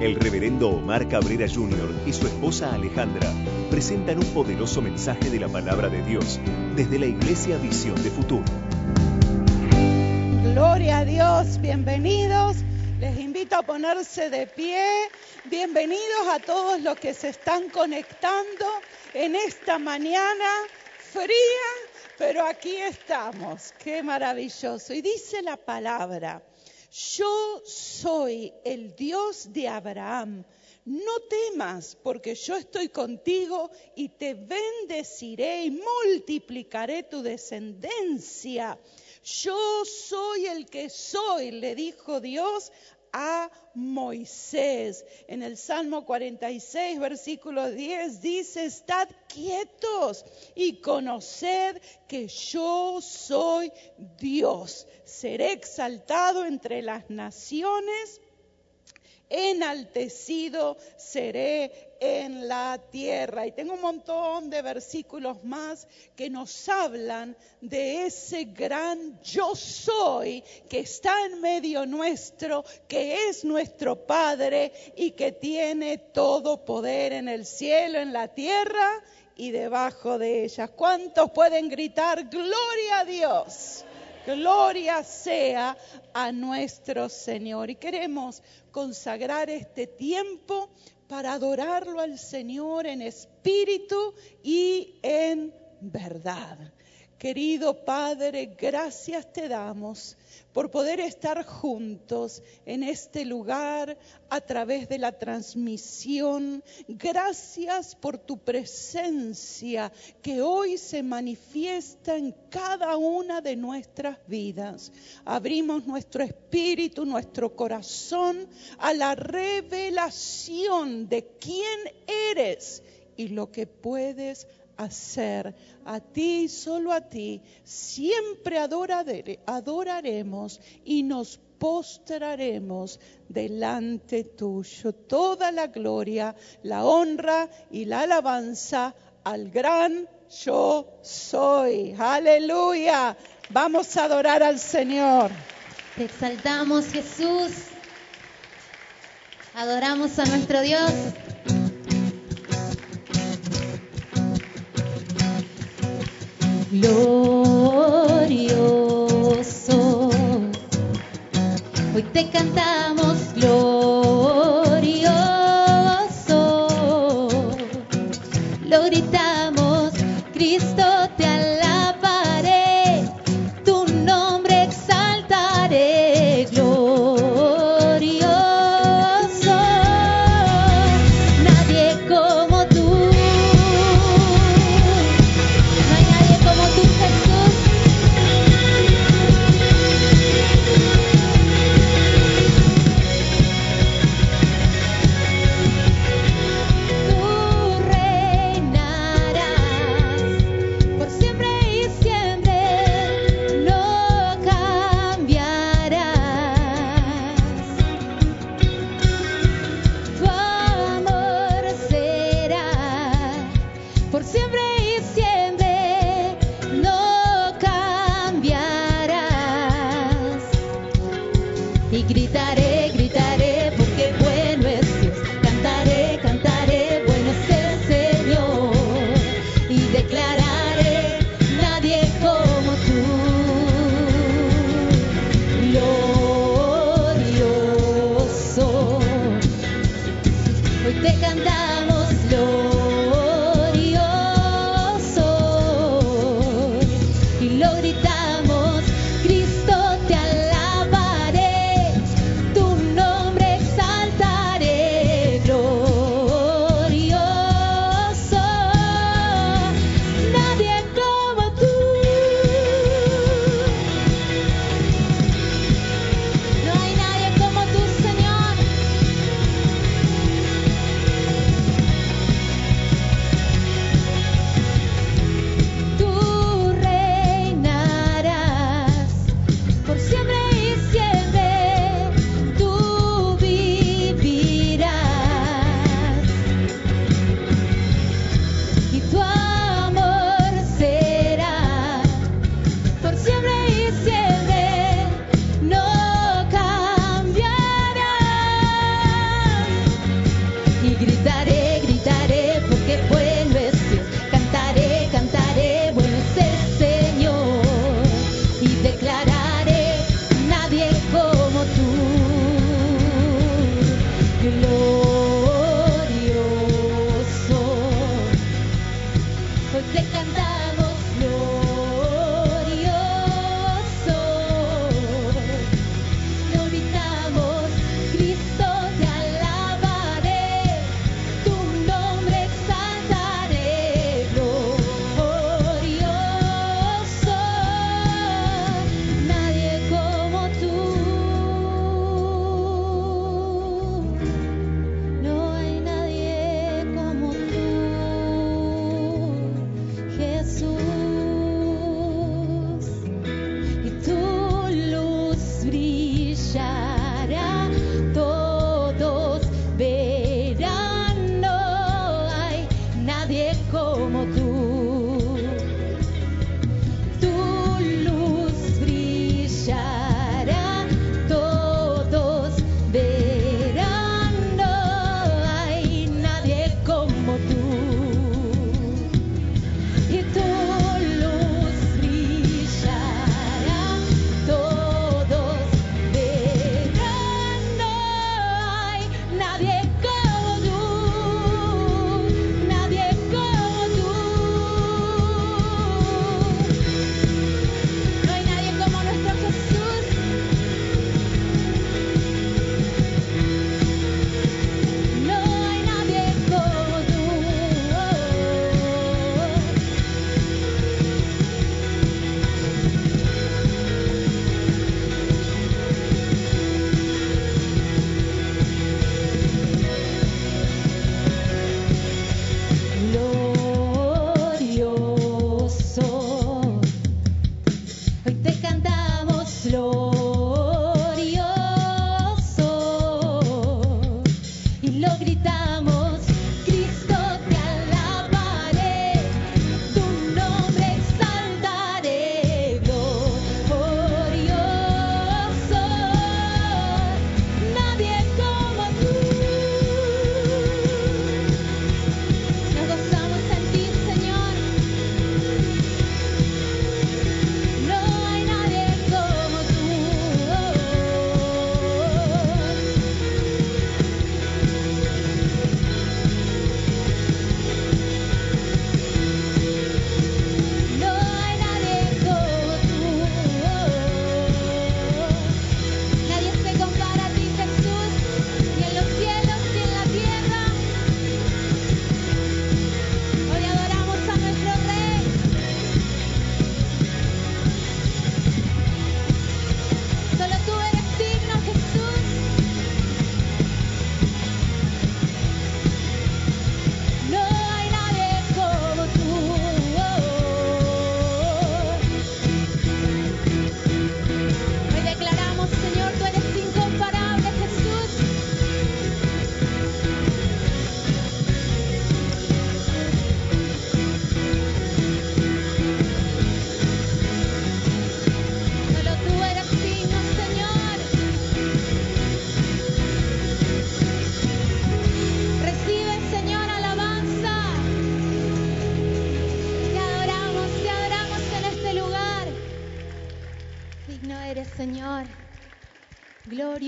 El reverendo Omar Cabrera Jr. y su esposa Alejandra presentan un poderoso mensaje de la palabra de Dios desde la Iglesia Visión de Futuro. Gloria a Dios, bienvenidos. Les invito a ponerse de pie. Bienvenidos a todos los que se están conectando en esta mañana fría, pero aquí estamos. Qué maravilloso. Y dice la palabra yo soy el Dios de Abraham. No temas, porque yo estoy contigo y te bendeciré y multiplicaré tu descendencia. Yo soy el que soy, le dijo Dios a Moisés. En el Salmo 46, versículo 10 dice, estad quietos y conoced que yo soy Dios. Seré exaltado entre las naciones enaltecido seré en la tierra. Y tengo un montón de versículos más que nos hablan de ese gran yo soy que está en medio nuestro, que es nuestro Padre y que tiene todo poder en el cielo, en la tierra y debajo de ellas. ¿Cuántos pueden gritar, gloria a Dios? Gloria sea a nuestro Señor. Y queremos consagrar este tiempo para adorarlo al Señor en espíritu y en verdad. Querido Padre, gracias te damos por poder estar juntos en este lugar a través de la transmisión. Gracias por tu presencia que hoy se manifiesta en cada una de nuestras vidas. Abrimos nuestro espíritu, nuestro corazón a la revelación de quién eres y lo que puedes hacer. A ti, solo a ti, siempre adoraremos y nos postraremos delante tuyo. Toda la gloria, la honra y la alabanza al gran yo soy. Aleluya. Vamos a adorar al Señor. Te exaltamos, Jesús. Adoramos a nuestro Dios. Glorioso. Hoy te cantamos glorioso. Lo gritamos, Cristo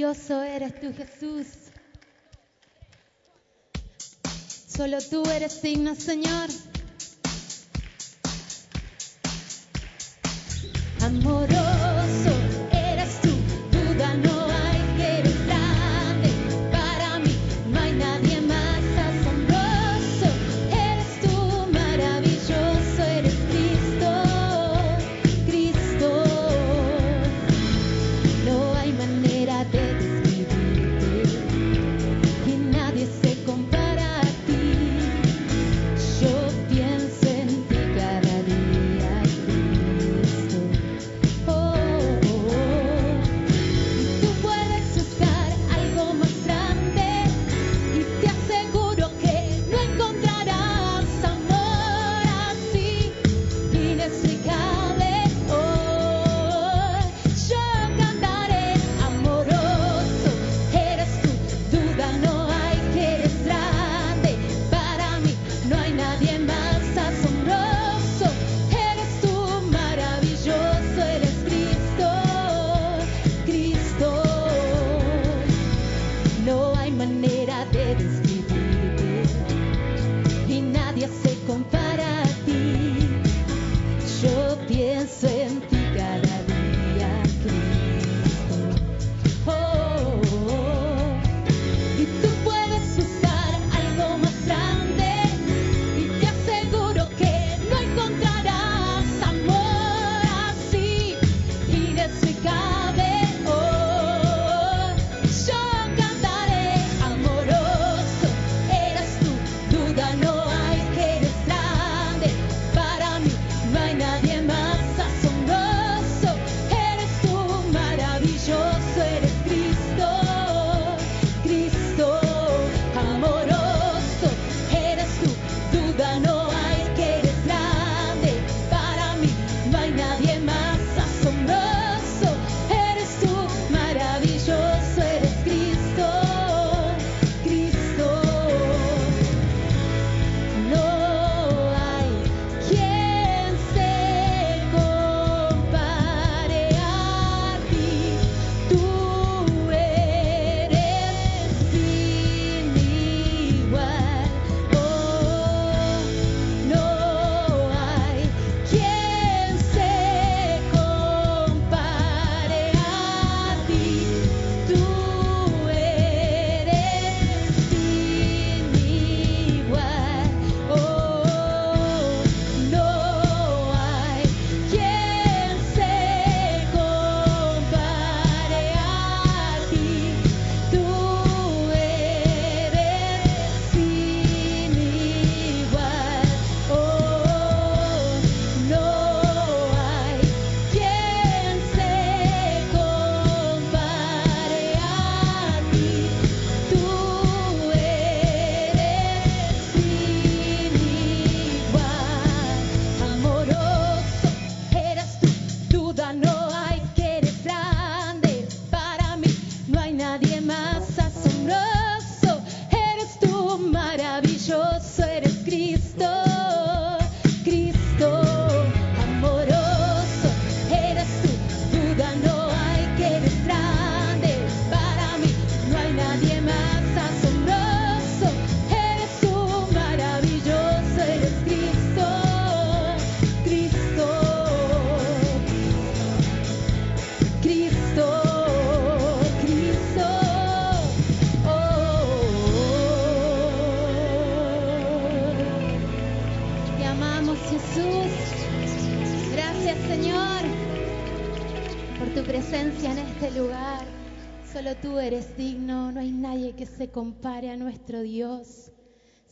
Glorioso eres tú, Jesús. Solo tú eres digno, Señor. Amoroso.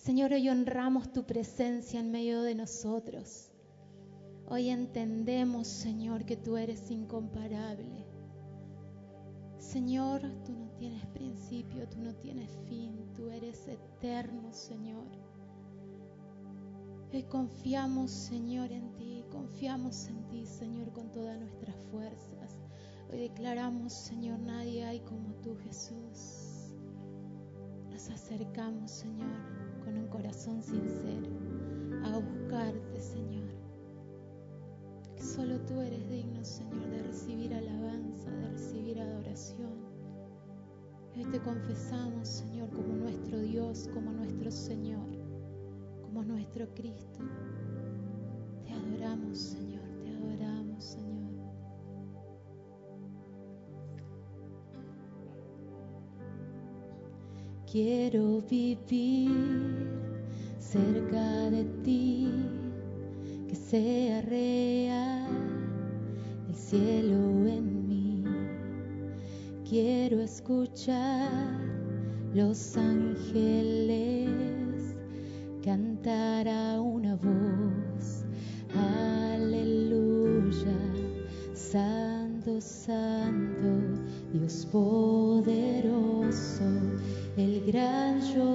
Señor, hoy honramos tu presencia en medio de nosotros. Hoy entendemos, Señor, que tú eres incomparable. Señor, tú no tienes principio, tú no tienes fin, tú eres eterno, Señor. Hoy confiamos, Señor, en ti, confiamos en ti, Señor, con todas nuestras fuerzas. Hoy declaramos, Señor, nadie hay como tú, Jesús. Nos acercamos, Señor con un corazón sincero a buscarte, Señor. Solo tú eres digno, Señor, de recibir alabanza, de recibir adoración. Hoy te confesamos, Señor, como nuestro Dios, como nuestro Señor, como nuestro Cristo. Quiero vivir cerca de ti, que sea real el cielo en mí. Quiero escuchar los ángeles cantar a una voz. Aleluya, santo, santo, Dios poder. 别说。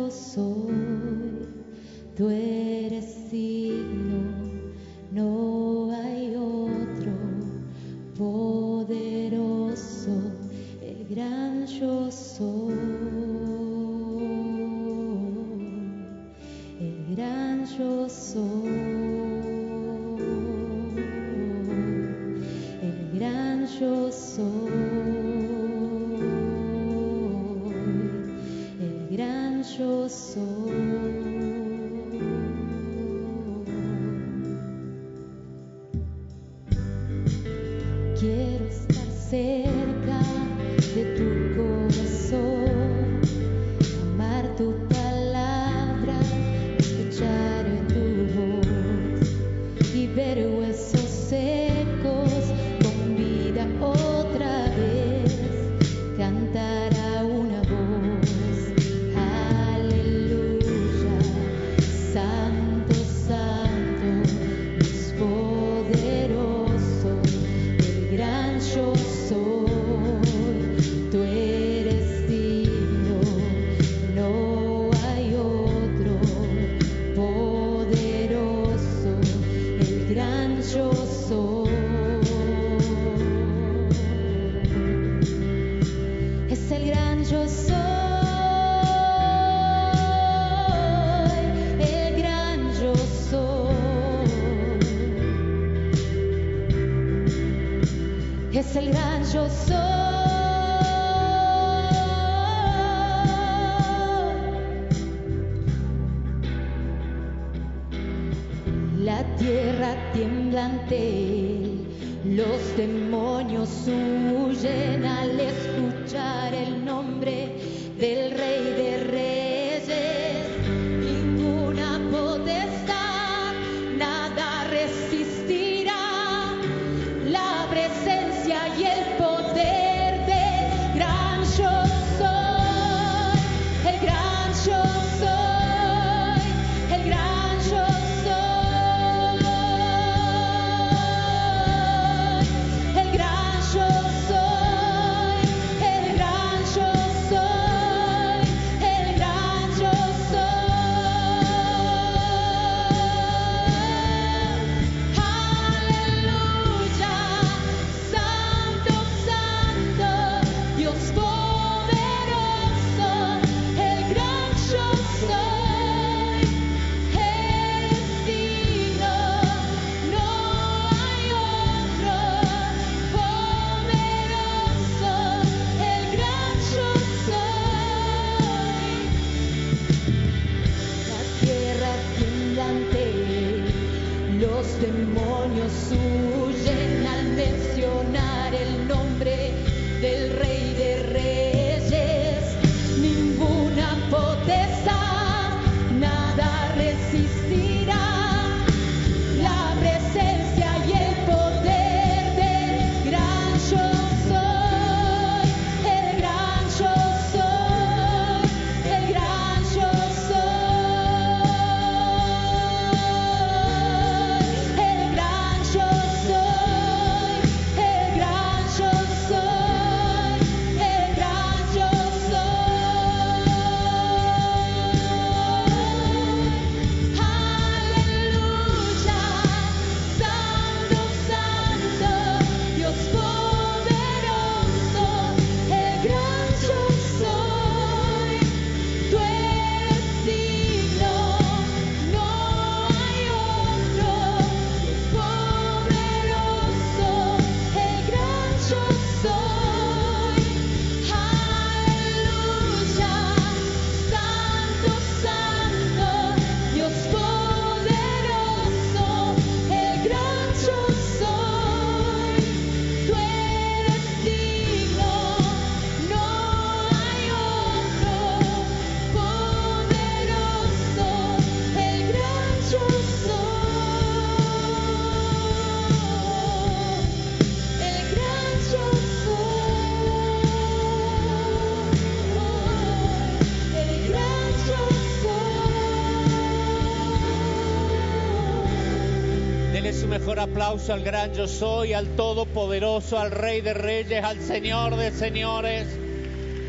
Aplauso al gran yo soy, al todopoderoso, al rey de reyes, al señor de señores,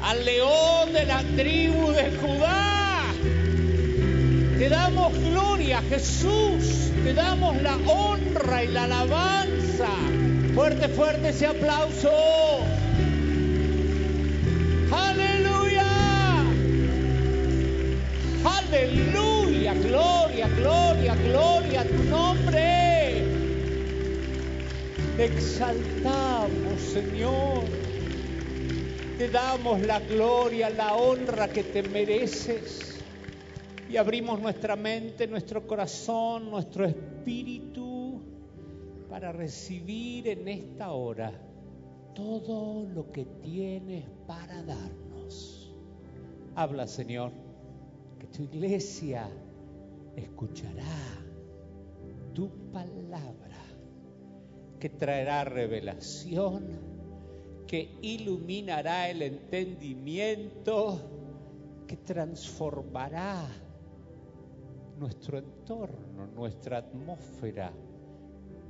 al león de la tribu de Judá. Te damos gloria, Jesús. Te damos la honra y la alabanza. Fuerte, fuerte ese aplauso. Aleluya. Aleluya. Gloria, gloria, gloria a tu nombre. Te exaltamos, Señor. Te damos la gloria, la honra que te mereces. Y abrimos nuestra mente, nuestro corazón, nuestro espíritu para recibir en esta hora todo lo que tienes para darnos. Habla, Señor, que tu iglesia escuchará tu palabra, que traerá revelación, que iluminará el entendimiento, que transformará nuestro entorno, nuestra atmósfera,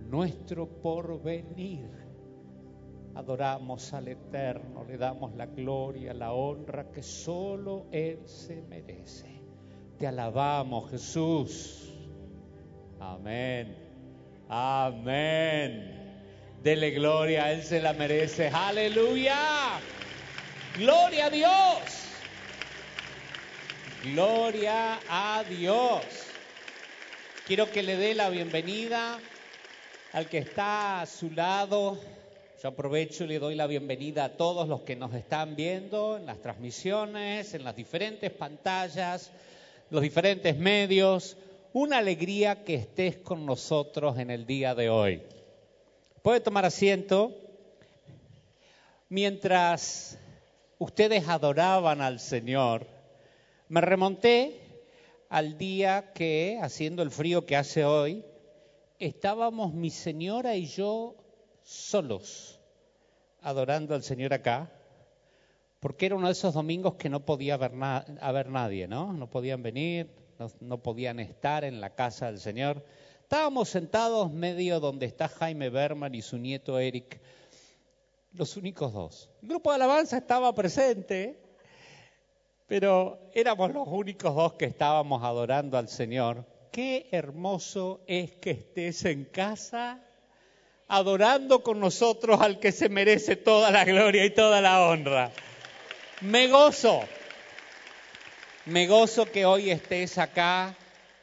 nuestro porvenir. Adoramos al Eterno, le damos la gloria, la honra que solo Él se merece. Te alabamos, Jesús. Amén. Amén. Dele gloria, Él se la merece. Aleluya. Gloria a Dios. Gloria a Dios. Quiero que le dé la bienvenida al que está a su lado. Yo aprovecho y le doy la bienvenida a todos los que nos están viendo en las transmisiones, en las diferentes pantallas, los diferentes medios. Una alegría que estés con nosotros en el día de hoy. Puede tomar asiento. Mientras ustedes adoraban al Señor, me remonté al día que, haciendo el frío que hace hoy, estábamos mi señora y yo solos adorando al Señor acá, porque era uno de esos domingos que no podía haber, nadie, ¿no? No podían venir, no, podían estar en la casa del Señor. Estábamos sentados medio donde está Jaime Berman y su nieto Eric, los únicos dos. El grupo de alabanza estaba presente, pero éramos los únicos dos que estábamos adorando al Señor. Qué hermoso es que estés en casa adorando con nosotros al que se merece toda la gloria y toda la honra. Me gozo, me gozo que hoy estés acá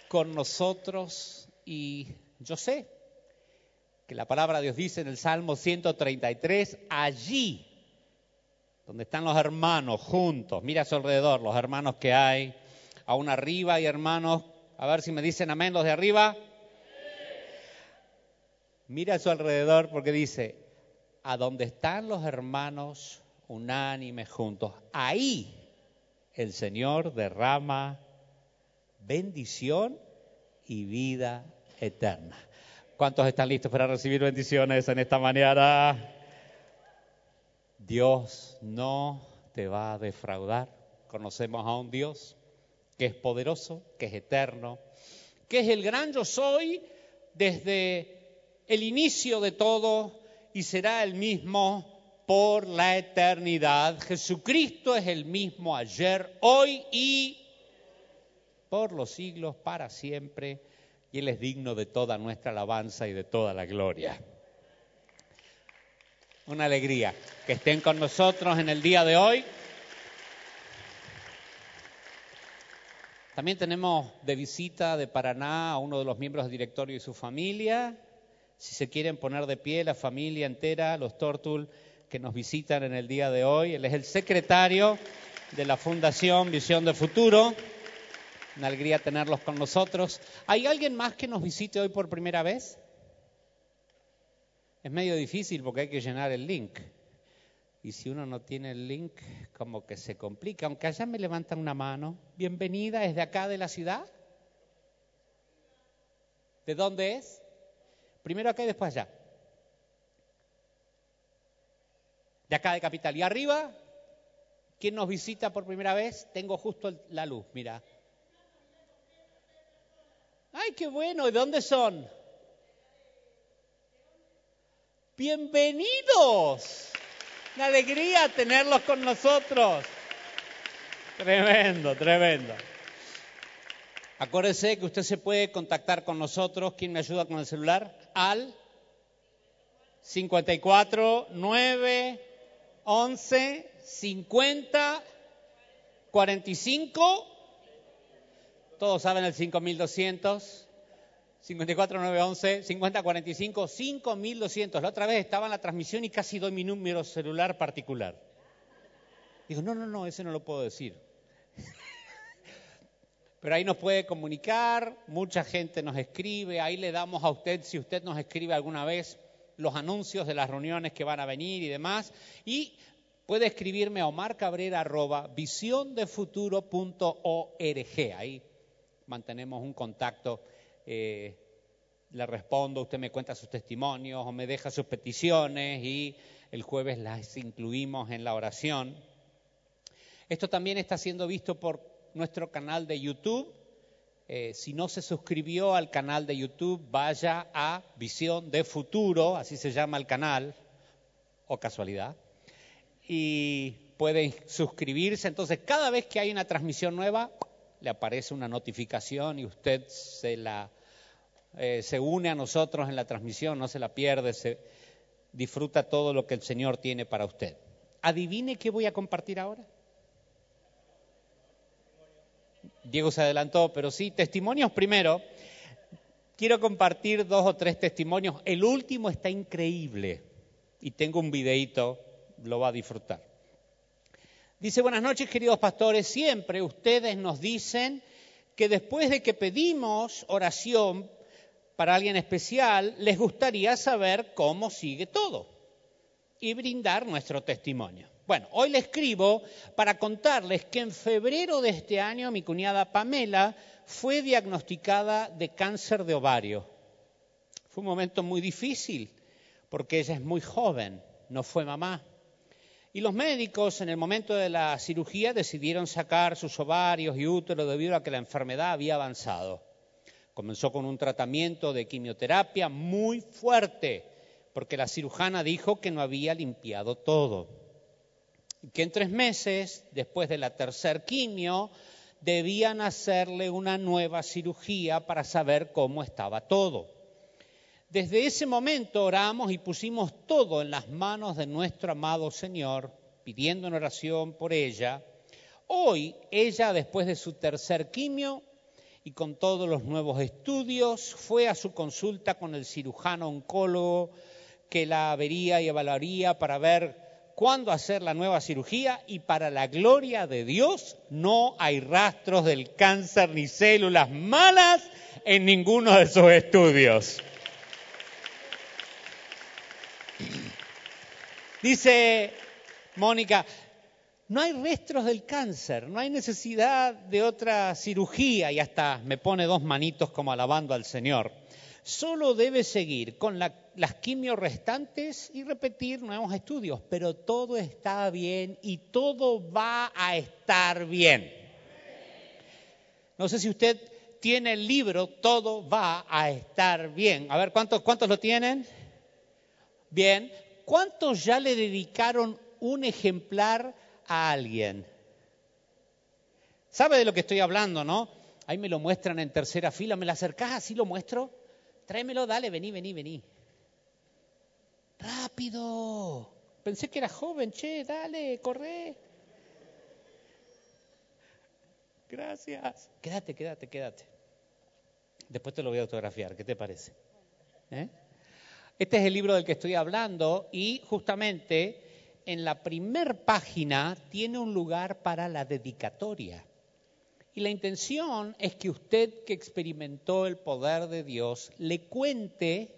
con nosotros y yo sé que la palabra de Dios dice en el Salmo 133, allí donde están los hermanos juntos, mira a su alrededor, los hermanos que hay, aún arriba hay hermanos, a ver si me dicen amén los de arriba. Mira a su alrededor porque dice, a donde están los hermanos unánimes juntos, ahí el Señor derrama bendición y vida eterna. ¿Cuántos están listos para recibir bendiciones en esta mañana? Dios no te va a defraudar. Conocemos a un Dios que es poderoso, que es eterno, que es el gran yo soy desde el inicio de todo y será el mismo por la eternidad. Jesucristo es el mismo ayer, hoy y por los siglos para siempre, y Él es digno de toda nuestra alabanza y de toda la gloria una alegría que estén con nosotros en el día de hoy. También tenemos de visita de Paraná a uno de los miembros del directorio y su familia. Si se quieren poner de pie, la familia entera, los Tortul que nos visitan en el día de hoy. Él es el secretario de la Fundación Visión de Futuro. Una alegría tenerlos con nosotros. ¿Hay alguien más que nos visite hoy por primera vez? Es medio difícil porque hay que llenar el link. Y si uno no tiene el link, como que se complica. Aunque allá me levantan una mano. Bienvenida, ¿es de acá de la ciudad? ¿De dónde es? Primero acá y después allá. De acá de Capital. ¿Y arriba? ¿Quién nos visita por primera vez? Tengo justo la luz, mira. ¡Ay, qué bueno! ¿De dónde son? Bienvenidos. Una alegría tenerlos con nosotros. Tremendo, tremendo. Acuérdese que usted se puede contactar con nosotros. ¿Quién me ayuda con el celular? Al 54 9 11 50 45. Todos saben el 5200. 54 9 11 50 45 5200. La otra vez estaba en la transmisión y casi doy mi número celular particular. Digo, no, no, no, ese no lo puedo decir. Pero ahí nos puede comunicar, mucha gente nos escribe, ahí le damos a usted, si usted nos escribe alguna vez, los anuncios de las reuniones que van a venir y demás. Y puede escribirme a omarcabrera.visiondefuturo.org. Ahí mantenemos un contacto. Eh, le respondo, usted me cuenta sus testimonios o me deja sus peticiones y el jueves las incluimos en la oración. Esto también está siendo visto por nuestro canal de YouTube. Eh, si no se suscribió al canal de YouTube, vaya a Visión de Futuro, así se llama el canal, o casualidad, y pueden suscribirse. Entonces, cada vez que hay una transmisión nueva, le aparece una notificación y usted se la eh, se une a nosotros en la transmisión, no se la pierde, se disfruta todo lo que el Señor tiene para usted. Adivine qué voy a compartir ahora. Diego se adelantó, pero sí, testimonios primero. Quiero compartir dos o tres testimonios. El último está increíble y tengo un videíto, lo va a disfrutar. Dice, buenas noches queridos pastores, siempre ustedes nos dicen que después de que pedimos oración para alguien especial, les gustaría saber cómo sigue todo y brindar nuestro testimonio. Bueno, hoy le escribo para contarles que en febrero de este año mi cuñada Pamela fue diagnosticada de cáncer de ovario. Fue un momento muy difícil porque ella es muy joven, no fue mamá. Y los médicos en el momento de la cirugía decidieron sacar sus ovarios y útero debido a que la enfermedad había avanzado. Comenzó con un tratamiento de quimioterapia muy fuerte porque la cirujana dijo que no había limpiado todo que en tres meses, después de la tercer quimio, debían hacerle una nueva cirugía para saber cómo estaba todo. Desde ese momento oramos y pusimos todo en las manos de nuestro amado Señor, pidiendo en oración por ella. Hoy ella, después de su tercer quimio y con todos los nuevos estudios, fue a su consulta con el cirujano oncólogo que la vería y evaluaría para ver cuándo hacer la nueva cirugía y para la gloria de Dios no hay rastros del cáncer ni células malas en ninguno de sus estudios. Dice Mónica, no hay rastros del cáncer, no hay necesidad de otra cirugía y hasta me pone dos manitos como alabando al Señor solo debe seguir con las quimios restantes y repetir nuevos estudios, pero todo está bien y todo va a estar bien. No sé si usted tiene el libro, todo va a estar bien. A ver, ¿cuántos, cuántos lo tienen? Bien. ¿Cuántos ya le dedicaron un ejemplar a alguien? ¿Sabe de lo que estoy hablando, no? Ahí me lo muestran en tercera fila. ¿Me la acercás así lo muestro? tráemelo, dale, vení, vení, vení. Rápido. Pensé que era joven, che, dale, corre. Gracias. Quédate, quédate, quédate. Después te lo voy a autografiar, ¿qué te parece? ¿Eh? Este es el libro del que estoy hablando y justamente en la primer página tiene un lugar para la dedicatoria. Y la intención es que usted que experimentó el poder de Dios le cuente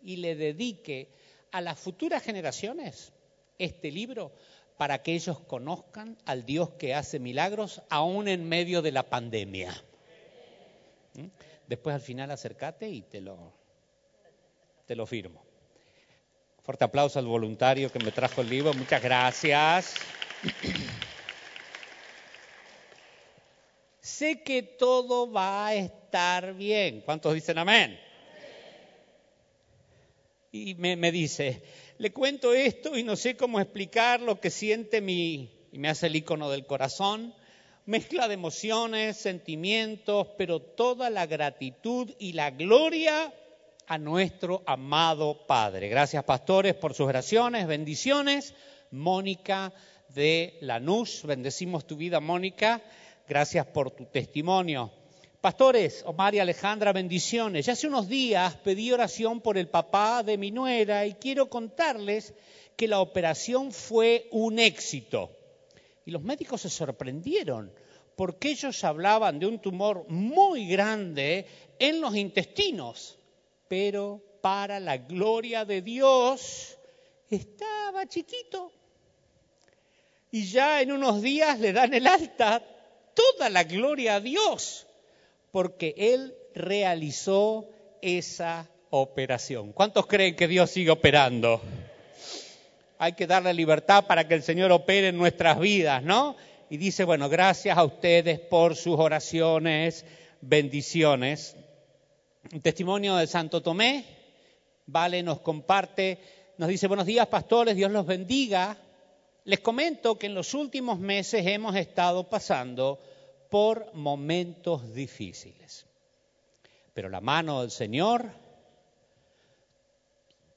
y le dedique a las futuras generaciones este libro para que ellos conozcan al Dios que hace milagros aún en medio de la pandemia. ¿Mm? Después al final acércate y te lo, te lo firmo. Fuerte aplauso al voluntario que me trajo el libro. Muchas gracias. sé que todo va a estar bien. ¿Cuántos dicen amén? y me, me dice, le cuento esto y no sé cómo explicar lo que siente mi, y me hace el icono del corazón, mezcla de emociones, sentimientos, pero toda la gratitud y la gloria a nuestro amado Padre. Gracias, pastores, por sus oraciones, bendiciones. Mónica de Lanús, bendecimos tu vida, Mónica. Gracias por tu testimonio. Pastores, Omar y Alejandra, bendiciones. Ya hace unos días pedí oración por el papá de mi nuera y quiero contarles que la operación fue un éxito. Y los médicos se sorprendieron porque ellos hablaban de un tumor muy grande en los intestinos, pero para la gloria de Dios estaba chiquito. Y ya en unos días le dan el alta, toda la gloria a Dios porque Él realizó esa operación. ¿Cuántos creen que Dios sigue operando? Hay que darle libertad para que el Señor opere en nuestras vidas, ¿no? Y dice, bueno, gracias a ustedes por sus oraciones, bendiciones. Un testimonio de Santo Tomé, Vale nos comparte, nos dice, buenos días pastores, Dios los bendiga. Les comento que en los últimos meses hemos estado pasando por momentos difíciles. Pero la mano del Señor,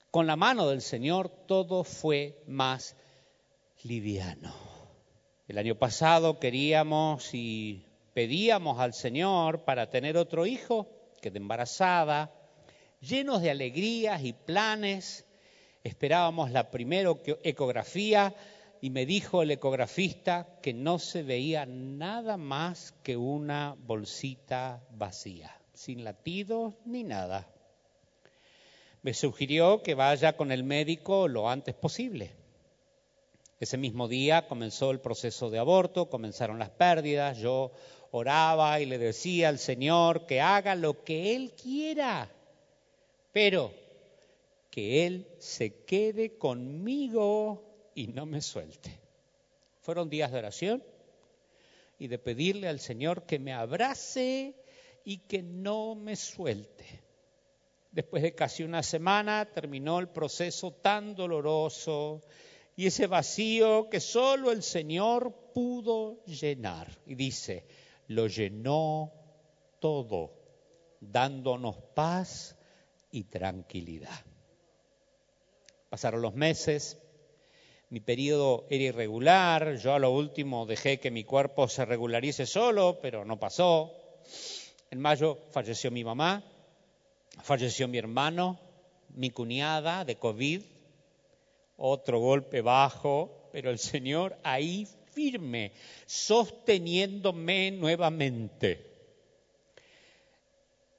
con la mano del Señor todo fue más liviano. El año pasado queríamos y pedíamos al Señor para tener otro hijo, quedé embarazada, llenos de alegrías y planes. Esperábamos la primera ecografía y me dijo el ecografista que no se veía nada más que una bolsita vacía, sin latidos ni nada. Me sugirió que vaya con el médico lo antes posible. Ese mismo día comenzó el proceso de aborto, comenzaron las pérdidas, yo oraba y le decía al Señor que haga lo que Él quiera, pero que Él se quede conmigo y no me suelte. Fueron días de oración y de pedirle al Señor que me abrace y que no me suelte. Después de casi una semana terminó el proceso tan doloroso y ese vacío que solo el Señor pudo llenar. Y dice, lo llenó todo, dándonos paz y tranquilidad. Pasaron los meses, mi periodo era irregular, yo a lo último dejé que mi cuerpo se regularice solo, pero no pasó. En mayo falleció mi mamá, falleció mi hermano, mi cuñada de COVID, otro golpe bajo, pero el Señor ahí firme, sosteniéndome nuevamente.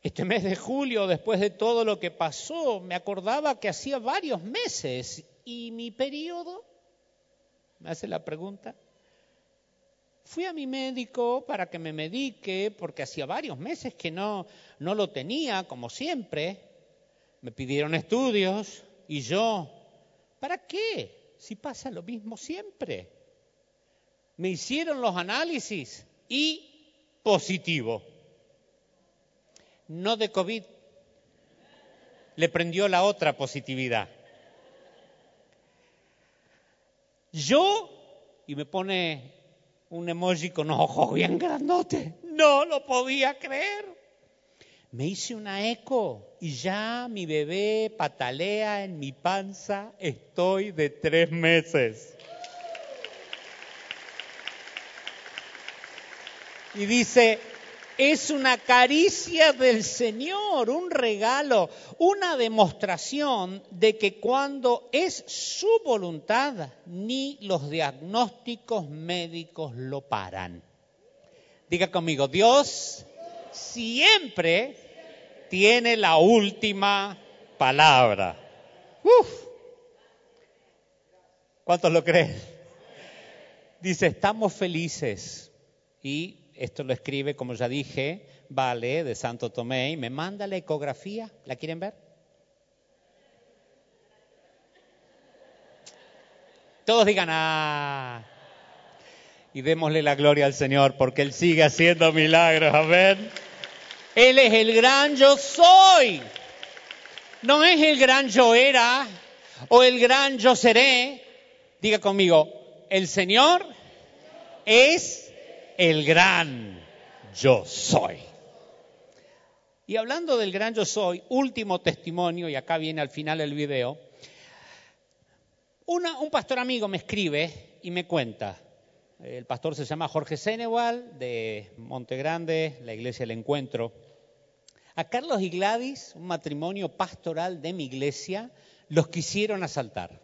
Este mes de julio, después de todo lo que pasó, me acordaba que hacía varios meses y mi periodo me hace la pregunta. Fui a mi médico para que me medique porque hacía varios meses que no, no lo tenía, como siempre. Me pidieron estudios y yo, ¿para qué? Si pasa lo mismo siempre. Me hicieron los análisis y positivo. No de COVID. Le prendió la otra positividad. Yo, y me pone un emoji con ojos bien grandotes, no lo podía creer. Me hice una eco y ya mi bebé patalea en mi panza, estoy de tres meses. Y dice, es una caricia del Señor, un regalo, una demostración de que cuando es su voluntad, ni los diagnósticos médicos lo paran. Diga conmigo, Dios siempre tiene la última palabra. Uf. ¿Cuántos lo creen? Dice, estamos felices y esto lo escribe, como ya dije, Vale, de Santo Tomé, y me manda la ecografía. ¿La quieren ver? Todos digan, ah. Y démosle la gloria al Señor porque Él sigue haciendo milagros. Amén. Él es el gran yo soy. No es el gran yo era o el gran yo seré. Diga conmigo, el Señor es el gran yo soy. Y hablando del gran yo soy, último testimonio, y acá viene al final el video, un pastor amigo me escribe y me cuenta, el pastor se llama Jorge Seneval de Monte Grande, la iglesia del Encuentro. A Carlos y Gladys, un matrimonio pastoral de mi iglesia, los quisieron asaltar.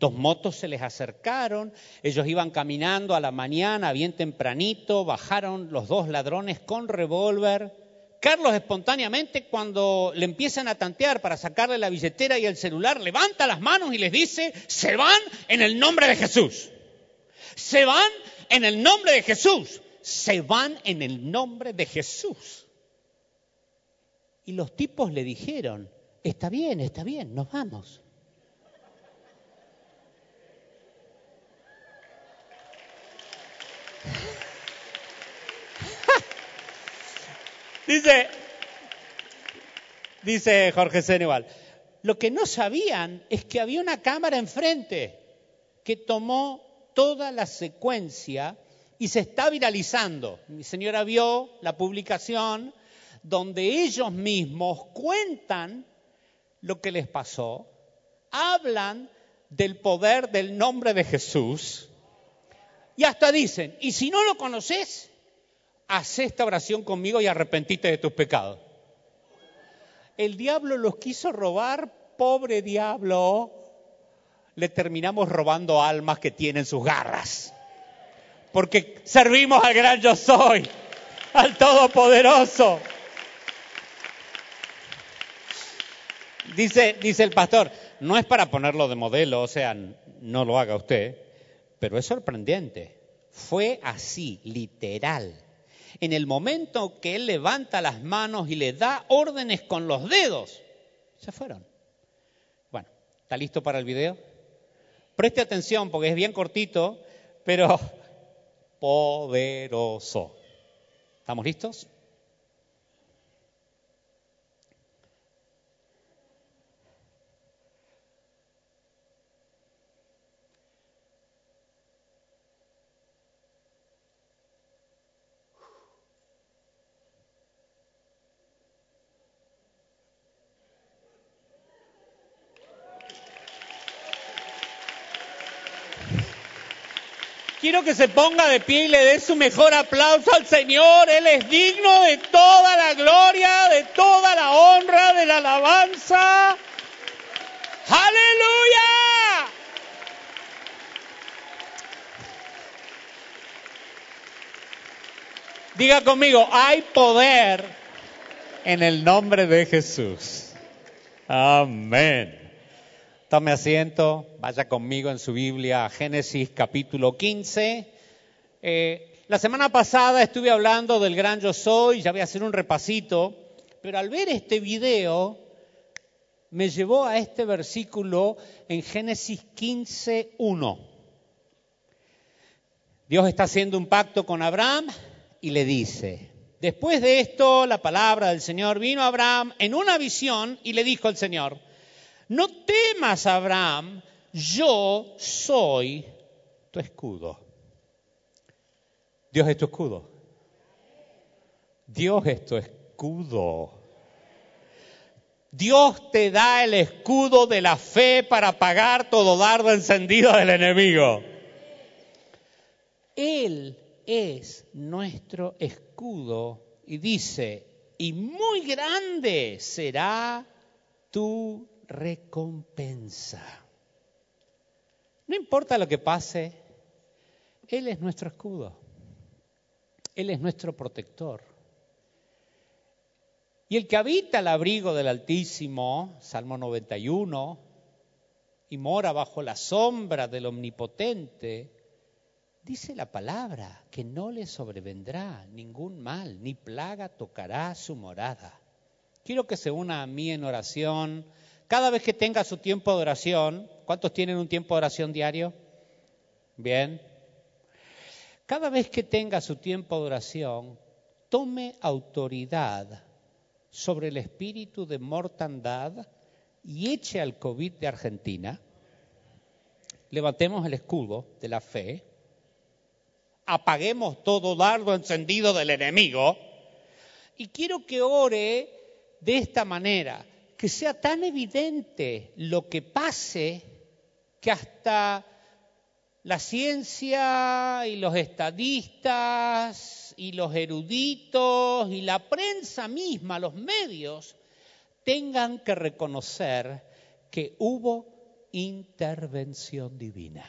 Dos motos se les acercaron, ellos iban caminando a la mañana, bien tempranito, bajaron los dos ladrones con revólver. Carlos espontáneamente, cuando le empiezan a tantear para sacarle la billetera y el celular, levanta las manos y les dice, se van en el nombre de Jesús. Se van en el nombre de Jesús. Se van en el nombre de Jesús. Y los tipos le dijeron, está bien, está bien, nos vamos. Dice, dice Jorge Seneval, lo que no sabían es que había una cámara enfrente que tomó toda la secuencia y se está viralizando. Mi señora vio la publicación donde ellos mismos cuentan lo que les pasó, hablan del poder del nombre de Jesús y hasta dicen, y si no lo conoces, haz esta oración conmigo y arrepentite de tus pecados. El diablo los quiso robar, pobre diablo. Le terminamos robando almas que tienen sus garras. Porque servimos al gran yo soy, al Todopoderoso. Dice, dice el pastor, no es para ponerlo de modelo, o sea, no lo haga usted, pero es sorprendente. Fue así, literal. En el momento que él levanta las manos y le da órdenes con los dedos, se fueron. Bueno, ¿está listo para el video? Preste atención porque es bien cortito, pero poderoso. ¿Estamos listos? Que se ponga de pie y le dé su mejor aplauso al Señor. Él es digno de toda la gloria, de toda la honra, de la alabanza. Aleluya. Diga conmigo, hay poder en el nombre de Jesús. Amén. Tome asiento, vaya conmigo en su Biblia Génesis capítulo 15. Eh, la semana pasada estuve hablando del gran yo soy, ya voy a hacer un repasito, pero al ver este video me llevó a este versículo en Génesis 15, 1. Dios está haciendo un pacto con Abraham y le dice, después de esto la palabra del Señor vino a Abraham en una visión y le dijo al Señor, no temas, Abraham, yo soy tu escudo. Dios es tu escudo. Dios es tu escudo. Dios te da el escudo de la fe para pagar todo dardo encendido del enemigo. Él es nuestro escudo y dice, y muy grande será tu recompensa. No importa lo que pase, Él es nuestro escudo. Él es nuestro protector. Y el que habita el abrigo del Altísimo, Salmo 91, y mora bajo la sombra del Omnipotente, dice la palabra que no le sobrevendrá ningún mal, ni plaga tocará su morada. Quiero que se una a mí en oración cada vez que tenga su tiempo de oración, ¿cuántos tienen un tiempo de oración diario? Bien. Cada vez que tenga su tiempo de oración, tome autoridad sobre el espíritu de mortandad y eche al COVID de Argentina, levantemos el escudo de la fe, apaguemos todo dardo encendido del enemigo y quiero que ore de esta manera, que sea tan evidente lo que pase que hasta la ciencia y los estadistas y los eruditos y la prensa misma, los medios, tengan que reconocer que hubo intervención divina.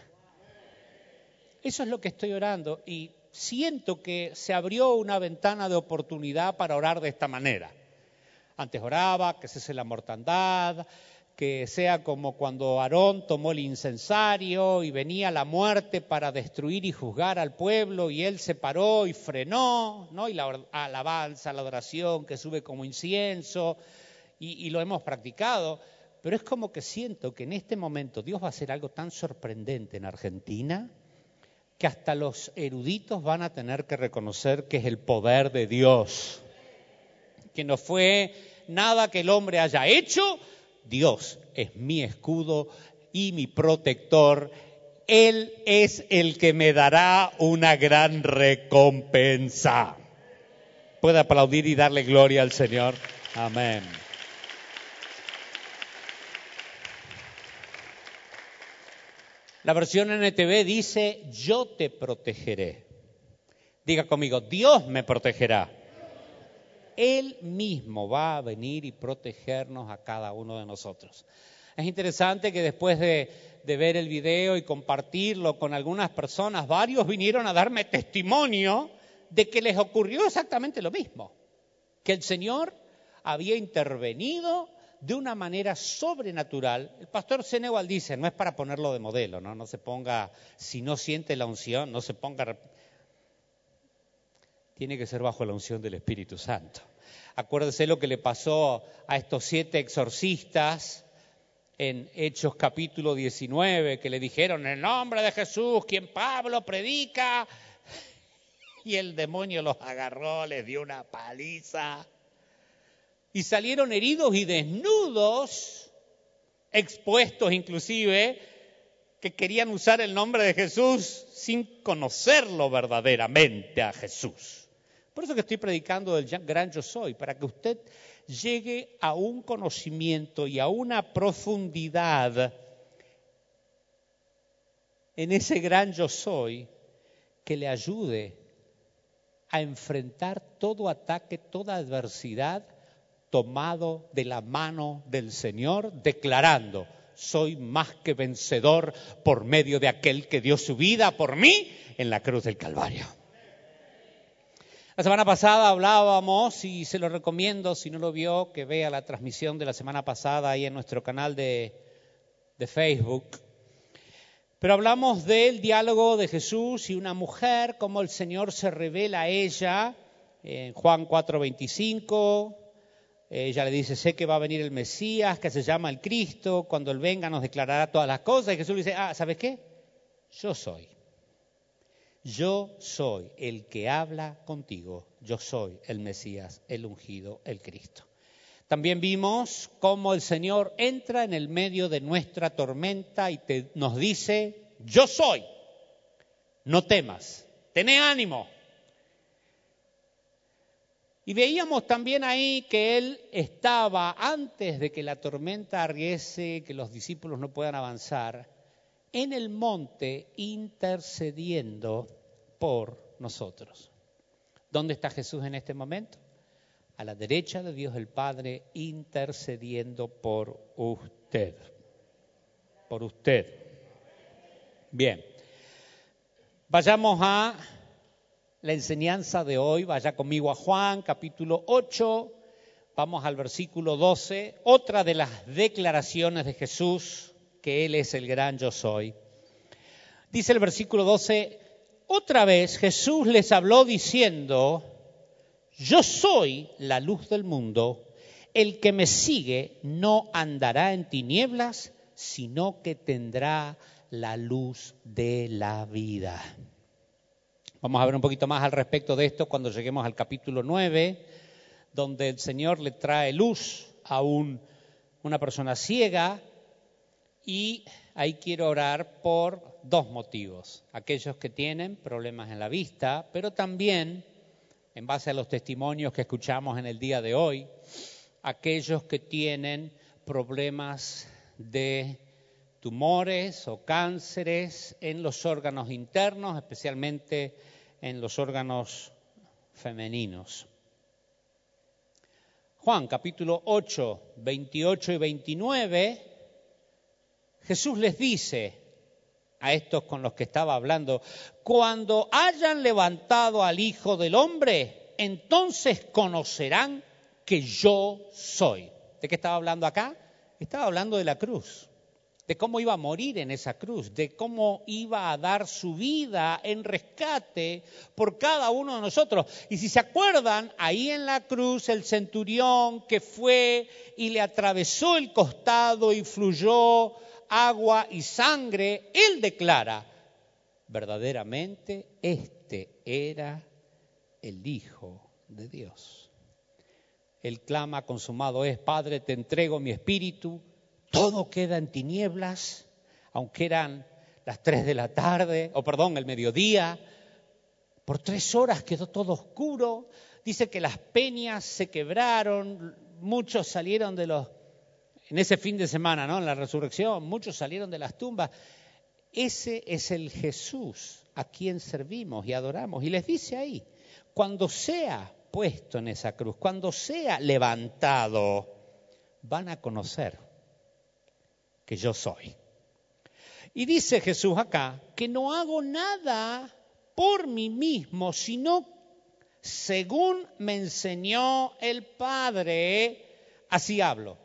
Eso es lo que estoy orando y siento que se abrió una ventana de oportunidad para orar de esta manera. Antes oraba, que cese la mortandad, que sea como cuando Aarón tomó el incensario y venía la muerte para destruir y juzgar al pueblo y él se paró y frenó, ¿no? Y la alabanza, la adoración que sube como incienso y, y lo hemos practicado. Pero es como que siento que en este momento Dios va a hacer algo tan sorprendente en Argentina que hasta los eruditos van a tener que reconocer que es el poder de Dios, que no fue nada que el hombre haya hecho, Dios es mi escudo y mi protector. Él es el que me dará una gran recompensa. Puede aplaudir y darle gloria al Señor. Amén. La versión NTV dice, yo te protegeré. Diga conmigo, Dios me protegerá. Él mismo va a venir y protegernos a cada uno de nosotros. Es interesante que después de, ver el video y compartirlo con algunas personas, varios vinieron a darme testimonio de que les ocurrió exactamente lo mismo, que el Señor había intervenido de una manera sobrenatural. El pastor Senewal dice, no es para ponerlo de modelo, ¿no? No se ponga, si no siente la unción, no se ponga tiene que ser bajo la unción del Espíritu Santo. Acuérdese lo que le pasó a estos siete exorcistas en Hechos capítulo 19, que le dijeron, en el nombre de Jesús, quien Pablo predica, y el demonio los agarró, les dio una paliza, y salieron heridos y desnudos, expuestos inclusive, que querían usar el nombre de Jesús sin conocerlo verdaderamente a Jesús. Por eso que estoy predicando del gran yo soy, para que usted llegue a un conocimiento y a una profundidad en ese gran yo soy que le ayude a enfrentar todo ataque, toda adversidad tomado de la mano del Señor, declarando, soy más que vencedor por medio de aquel que dio su vida por mí en la cruz del Calvario. La semana pasada hablábamos, y se lo recomiendo, si no lo vio, que vea la transmisión de la semana pasada ahí en nuestro canal de, de Facebook. Pero hablamos del diálogo de Jesús y una mujer, cómo el Señor se revela a ella en Juan 4:25. Ella le dice, sé que va a venir el Mesías, que se llama el Cristo, cuando Él venga nos declarará todas las cosas. Y Jesús le dice, ah, ¿sabes qué? Yo soy. Yo soy el que habla contigo, yo soy el Mesías, el ungido, el Cristo. También vimos cómo el Señor entra en el medio de nuestra tormenta y nos dice, yo soy, no temas, tené ánimo. Y veíamos también ahí que Él estaba, antes de que la tormenta arriese, que los discípulos no puedan avanzar, en el monte intercediendo por nosotros. ¿Dónde está Jesús en este momento? A la derecha de Dios el Padre intercediendo por usted. Por usted. Bien. Vayamos a la enseñanza de hoy. Vaya conmigo a Juan, capítulo 8. Vamos al versículo 12. Otra de las declaraciones de Jesús que Él es el gran yo soy. Dice el versículo 12, otra vez Jesús les habló diciendo, yo soy la luz del mundo, el que me sigue no andará en tinieblas, sino que tendrá la luz de la vida. Vamos a ver un poquito más al respecto de esto cuando lleguemos al capítulo 9 donde el Señor le trae luz a un- una persona ciega y ahí quiero orar por dos motivos. Aquellos que tienen problemas en la vista, pero también, en base a los testimonios que escuchamos en el día de hoy, aquellos que tienen problemas de tumores o cánceres en los órganos internos, especialmente en los órganos femeninos. Juan capítulo 8, 28 y 29, Jesús les dice a estos con los que estaba hablando, cuando hayan levantado al Hijo del Hombre, entonces conocerán que yo soy. ¿De qué estaba hablando acá? Estaba hablando de la cruz, de cómo iba a morir en esa cruz, de cómo iba a dar su vida en rescate por cada uno de nosotros. Y si se acuerdan, ahí en la cruz el centurión que fue y le atravesó el costado y fluyó agua y sangre, él declara, verdaderamente este era el Hijo de Dios. Él clama, consumado es, Padre, te entrego mi espíritu, todo queda en tinieblas, aunque eran las tres de la tarde, o perdón, el mediodía, por tres horas quedó todo oscuro, dice que las peñas se quebraron, muchos salieron de los, en ese fin de semana, ¿no? En la resurrección, muchos salieron de las tumbas. Ese es el Jesús a quien servimos y adoramos. Y les dice ahí, cuando sea puesto en esa cruz, cuando sea levantado, van a conocer que yo soy. Y dice Jesús acá que no hago nada por mí mismo, sino según me enseñó el Padre, así hablo.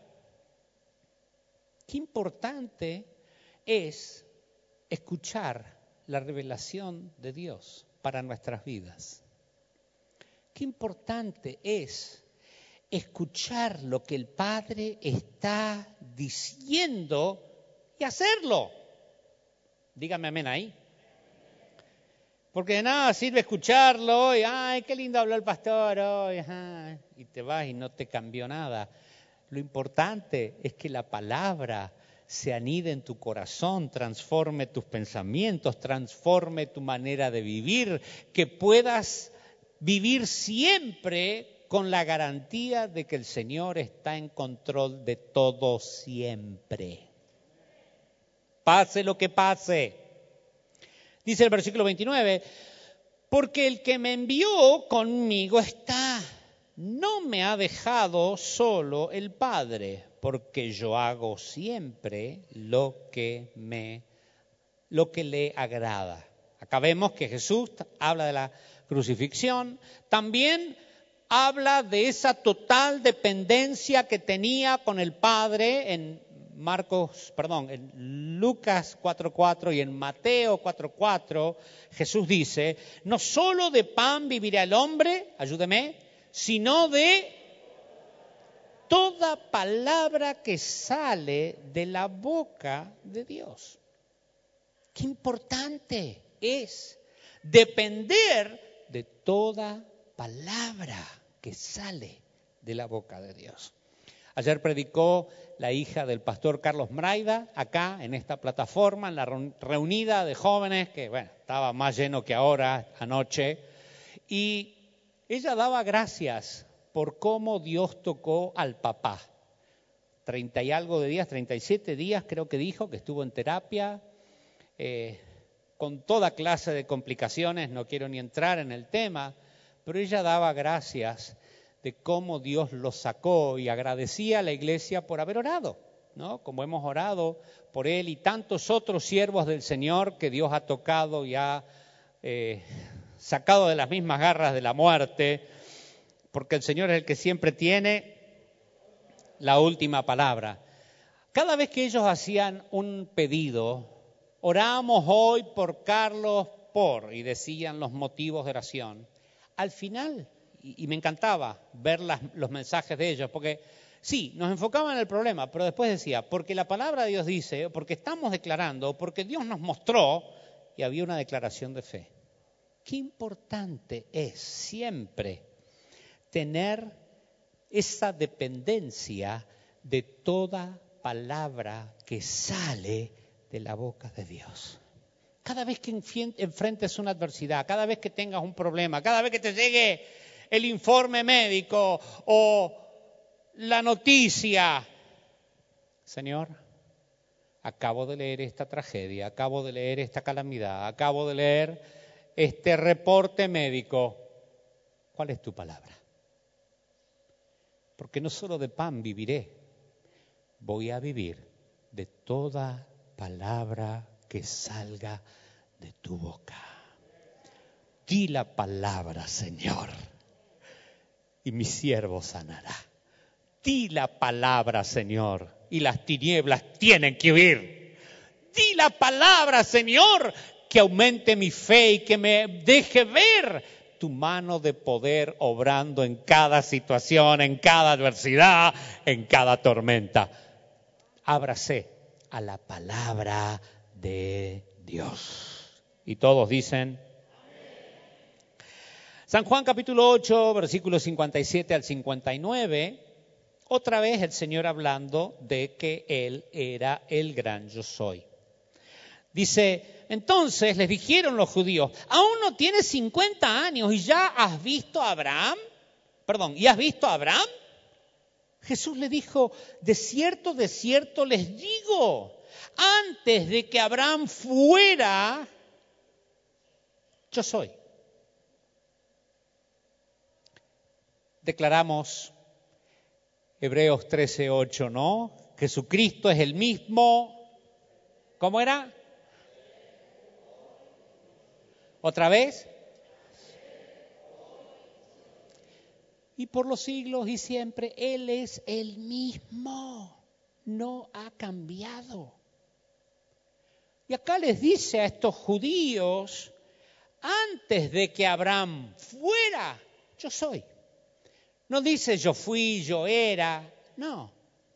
Qué importante es escuchar la revelación de Dios para nuestras vidas. Qué importante es escuchar lo que el Padre está diciendo y hacerlo. Dígame amén ahí. Porque de nada sirve escucharlo y, ay, qué lindo habló el pastor hoy, y te vas y no te cambió nada. Lo importante es que la palabra se anide en tu corazón, transforme tus pensamientos, transforme tu manera de vivir, que puedas vivir siempre con la garantía de que el Señor está en control de todo siempre. Pase lo que pase. Dice el versículo 29, porque el que me envió conmigo está, no me ha dejado solo el Padre, porque yo hago siempre lo que me lo que le agrada. Acá vemos que Jesús habla de la crucifixión, también habla de esa total dependencia que tenía con el Padre en Marcos, perdón, en Lucas 4:4 y en Mateo 4:4, Jesús dice, no solo de pan vivirá el hombre, ayúdeme, sino de toda palabra que sale de la boca de Dios. Qué importante es depender de toda palabra que sale de la boca de Dios. Ayer predicó la hija del pastor Carlos Mraida acá en esta plataforma, en la reunida de jóvenes, que bueno, estaba más lleno que ahora anoche, y ella daba gracias por cómo Dios tocó al papá. Treinta y algo de días, treinta y siete días creo que dijo que estuvo en terapia, eh, con toda clase de complicaciones, no quiero ni entrar en el tema, pero ella daba gracias de cómo Dios lo sacó y agradecía a la iglesia por haber orado, ¿no? Como hemos orado por él y tantos otros siervos del Señor que Dios ha tocado y ha eh, sacado de las mismas garras de la muerte, porque el Señor es el que siempre tiene la última palabra. Cada vez que ellos hacían un pedido, oramos hoy por Carlos por, y decían los motivos de oración. Al final y, me encantaba ver los mensajes de ellos, porque sí, nos enfocaban en el problema, pero después decía, porque la palabra de Dios dice, porque estamos declarando, porque Dios nos mostró, y había una declaración de fe. Qué importante es siempre tener esa dependencia de toda palabra que sale de la boca de Dios. Cada vez que enfrentes una adversidad, cada vez que tengas un problema, cada vez que te llegue el informe médico o la noticia, Señor, acabo de leer esta tragedia, acabo de leer esta calamidad, acabo de leer este reporte médico. ¿Cuál es tu palabra? Porque no solo de pan viviré, voy a vivir de toda palabra que salga de tu boca. Di la palabra, Señor, y mi siervo sanará. Di la palabra, Señor, y las tinieblas tienen que huir. Di la palabra, Señor, que aumente mi fe y que me deje ver tu mano de poder obrando en cada situación, en cada adversidad, en cada tormenta. Ábrase a la palabra de Dios. Y todos dicen, San Juan capítulo 8, versículos 57 al 59, otra vez el Señor hablando de que Él era el gran yo soy. Dice, entonces les dijeron los judíos, aún no tienes 50 años y ya has visto a Abraham. Perdón, ¿y has visto a Abraham? Jesús le dijo, de cierto, de cierto les digo, antes de que Abraham fuera, yo soy. Declaramos Hebreos 13:8, ¿no? Jesucristo es el mismo. ¿Cómo era? ¿Otra vez? Y por los siglos y siempre Él es el mismo. No ha cambiado. Y acá les dice a estos judíos, antes de que Abraham fuera, yo soy. No dice yo fui, yo era, no,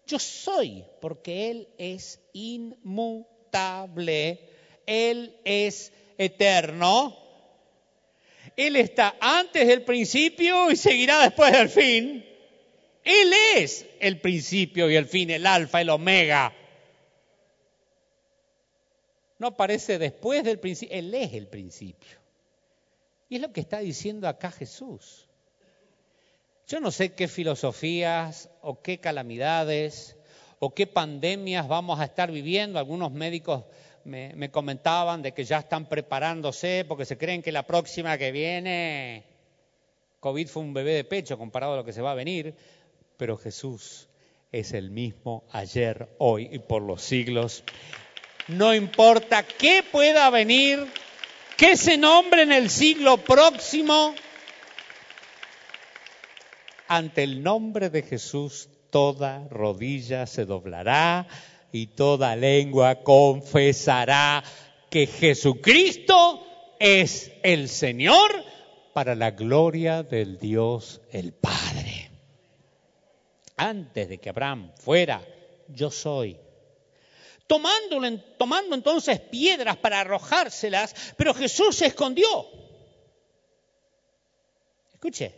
yo soy, porque Él es inmutable, Él es eterno, Él está antes del principio y seguirá después del fin. Él es el principio y el fin, el alfa, el omega. No aparece después del principio, Él es el principio. Y es lo que está diciendo acá Jesús. Yo no sé qué filosofías o qué calamidades o qué pandemias vamos a estar viviendo. Algunos médicos me, comentaban de que ya están preparándose porque se creen que la próxima que viene, COVID fue un bebé de pecho comparado a lo que se va a venir, pero Jesús es el mismo ayer, hoy y por los siglos. No importa qué pueda venir, qué se nombre en el siglo próximo, ante el nombre de Jesús toda rodilla se doblará y toda lengua confesará que Jesucristo es el Señor para la gloria del Dios el Padre. Antes de que Abraham fuera, yo soy. Tomando, tomando entonces piedras para arrojárselas, pero Jesús se escondió. Escuche,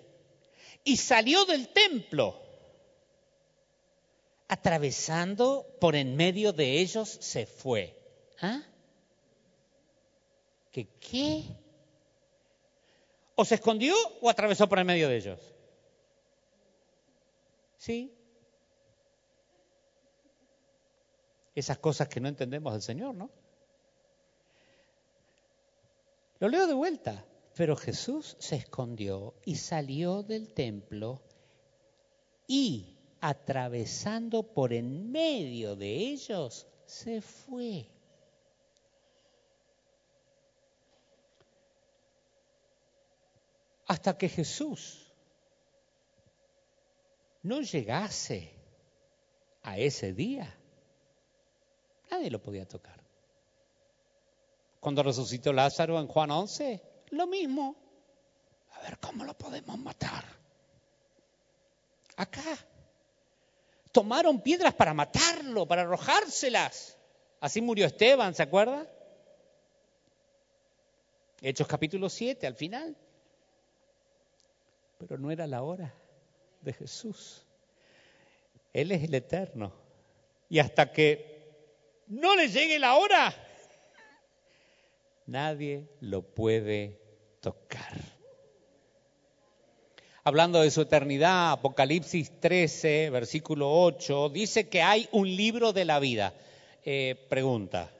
y salió del templo. Atravesando por en medio de ellos se fue. ¿Ah? ¿Qué qué? ¿O se escondió o atravesó por en medio de ellos? ¿Sí? Esas cosas que no entendemos del Señor, ¿no? Lo leo de vuelta. Pero Jesús se escondió y salió del templo y atravesando por en medio de ellos, se fue. Hasta que Jesús no llegase a ese día, nadie lo podía tocar. Cuando resucitó Lázaro en Juan 11, lo mismo. A ver cómo lo podemos matar. Acá. Tomaron piedras para matarlo, para arrojárselas. Así murió Esteban, ¿se acuerda? Hechos capítulo 7, al final. Pero no era la hora. de Jesús. Él es el eterno. Y hasta que no le llegue la hora, nadie lo puede tocar. Hablando de su eternidad, Apocalipsis 13, versículo 8, dice que hay un libro de la vida. Eh, pregunta,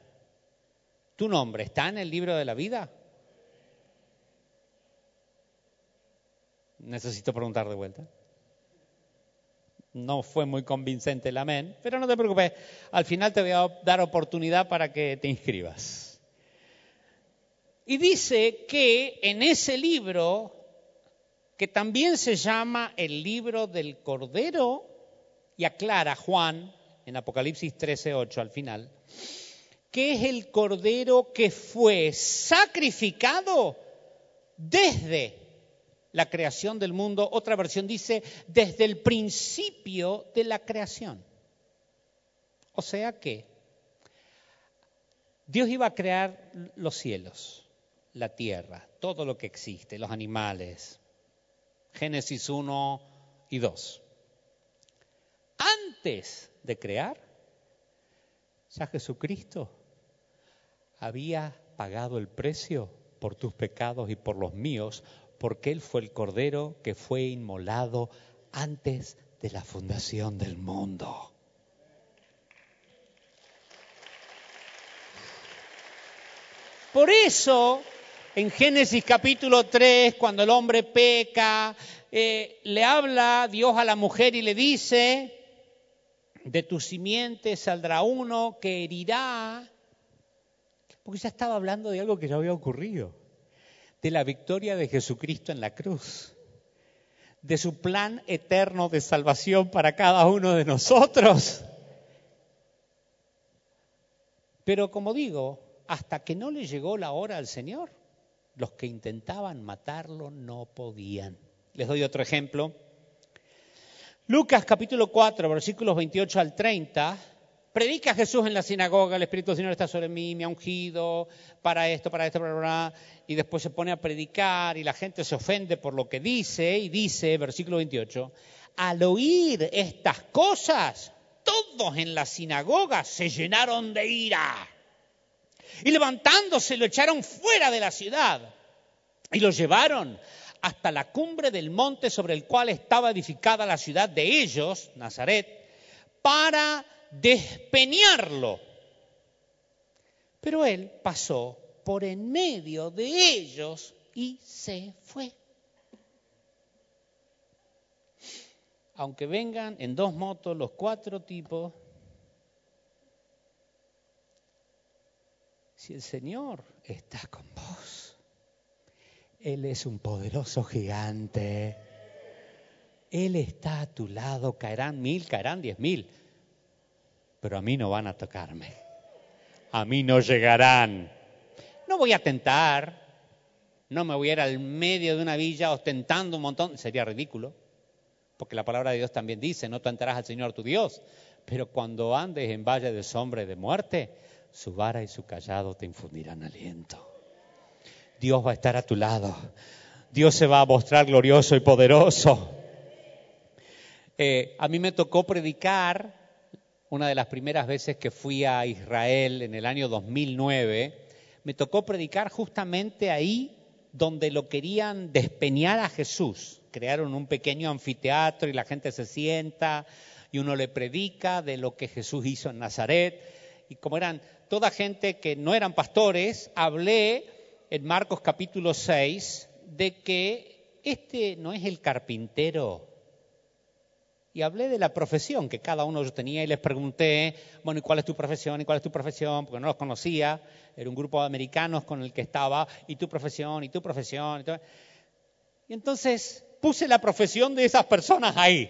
¿tu nombre está en el libro de la vida? Necesito preguntar de vuelta. No fue muy convincente el amén, pero no te preocupes, al final te voy a dar oportunidad para que te inscribas. Y dice que en ese libro, que también se llama el libro del Cordero, y aclara Juan en Apocalipsis 13:8 al final, que es el Cordero que fue sacrificado desde la creación del mundo. Otra versión dice, desde el principio de la creación. O sea que Dios iba a crear los cielos, la tierra, todo lo que existe, los animales. Génesis 1 y 2. Antes de crear, ya Jesucristo había pagado el precio por tus pecados y por los míos porque Él fue el Cordero que fue inmolado antes de la fundación del mundo. Por eso, en Génesis capítulo 3, cuando el hombre peca, eh, le habla Dios a la mujer y le dice, de tu simiente saldrá uno que herirá, porque ya estaba hablando de algo que ya había ocurrido de la victoria de Jesucristo en la cruz, de su plan eterno de salvación para cada uno de nosotros. Pero como digo, hasta que no le llegó la hora al Señor, los que intentaban matarlo no podían. Les doy otro ejemplo. Lucas capítulo 4, versículos 28 al 30, Predica Jesús en la sinagoga, el Espíritu del Señor está sobre mí, me ha ungido para esto, para esto, para bla, y después se pone a predicar y la gente se ofende por lo que dice y dice, versículo 28, al oír estas cosas, todos en la sinagoga se llenaron de ira y levantándose lo echaron fuera de la ciudad y lo llevaron hasta la cumbre del monte sobre el cual estaba edificada la ciudad de ellos, Nazaret, para despeñarlo. Pero él pasó por en medio de ellos y se fue. Aunque vengan en dos motos los cuatro tipos, si el Señor está con vos, Él es un poderoso gigante. Él está a tu lado, caerán mil, caerán diez mil, pero a mí no van a tocarme. A mí no llegarán. No voy a tentar, no me voy a ir al medio de una villa ostentando un montón, sería ridículo, porque la palabra de Dios también dice, no tentarás al Señor tu Dios, pero cuando andes en valle de sombra y de muerte, su vara y su callado te infundirán aliento. Dios va a estar a tu lado. Dios se va a mostrar glorioso y poderoso. Eh, a mí me tocó predicar una de las primeras veces que fui a Israel en el año 2009, me tocó predicar justamente ahí donde lo querían despeñar a Jesús. Crearon un pequeño anfiteatro y la gente se sienta y uno le predica de lo que Jesús hizo en Nazaret. Y como eran toda gente que no eran pastores, hablé en Marcos capítulo 6 de que este no es el carpintero y hablé de la profesión que cada uno ellos tenía y les pregunté, bueno, ¿y cuál es tu profesión? ¿Y cuál es tu profesión? Porque no los conocía, era un grupo de americanos con el que estaba, ¿y tu profesión? ¿Y tu profesión? Y, y entonces puse la profesión de esas personas ahí.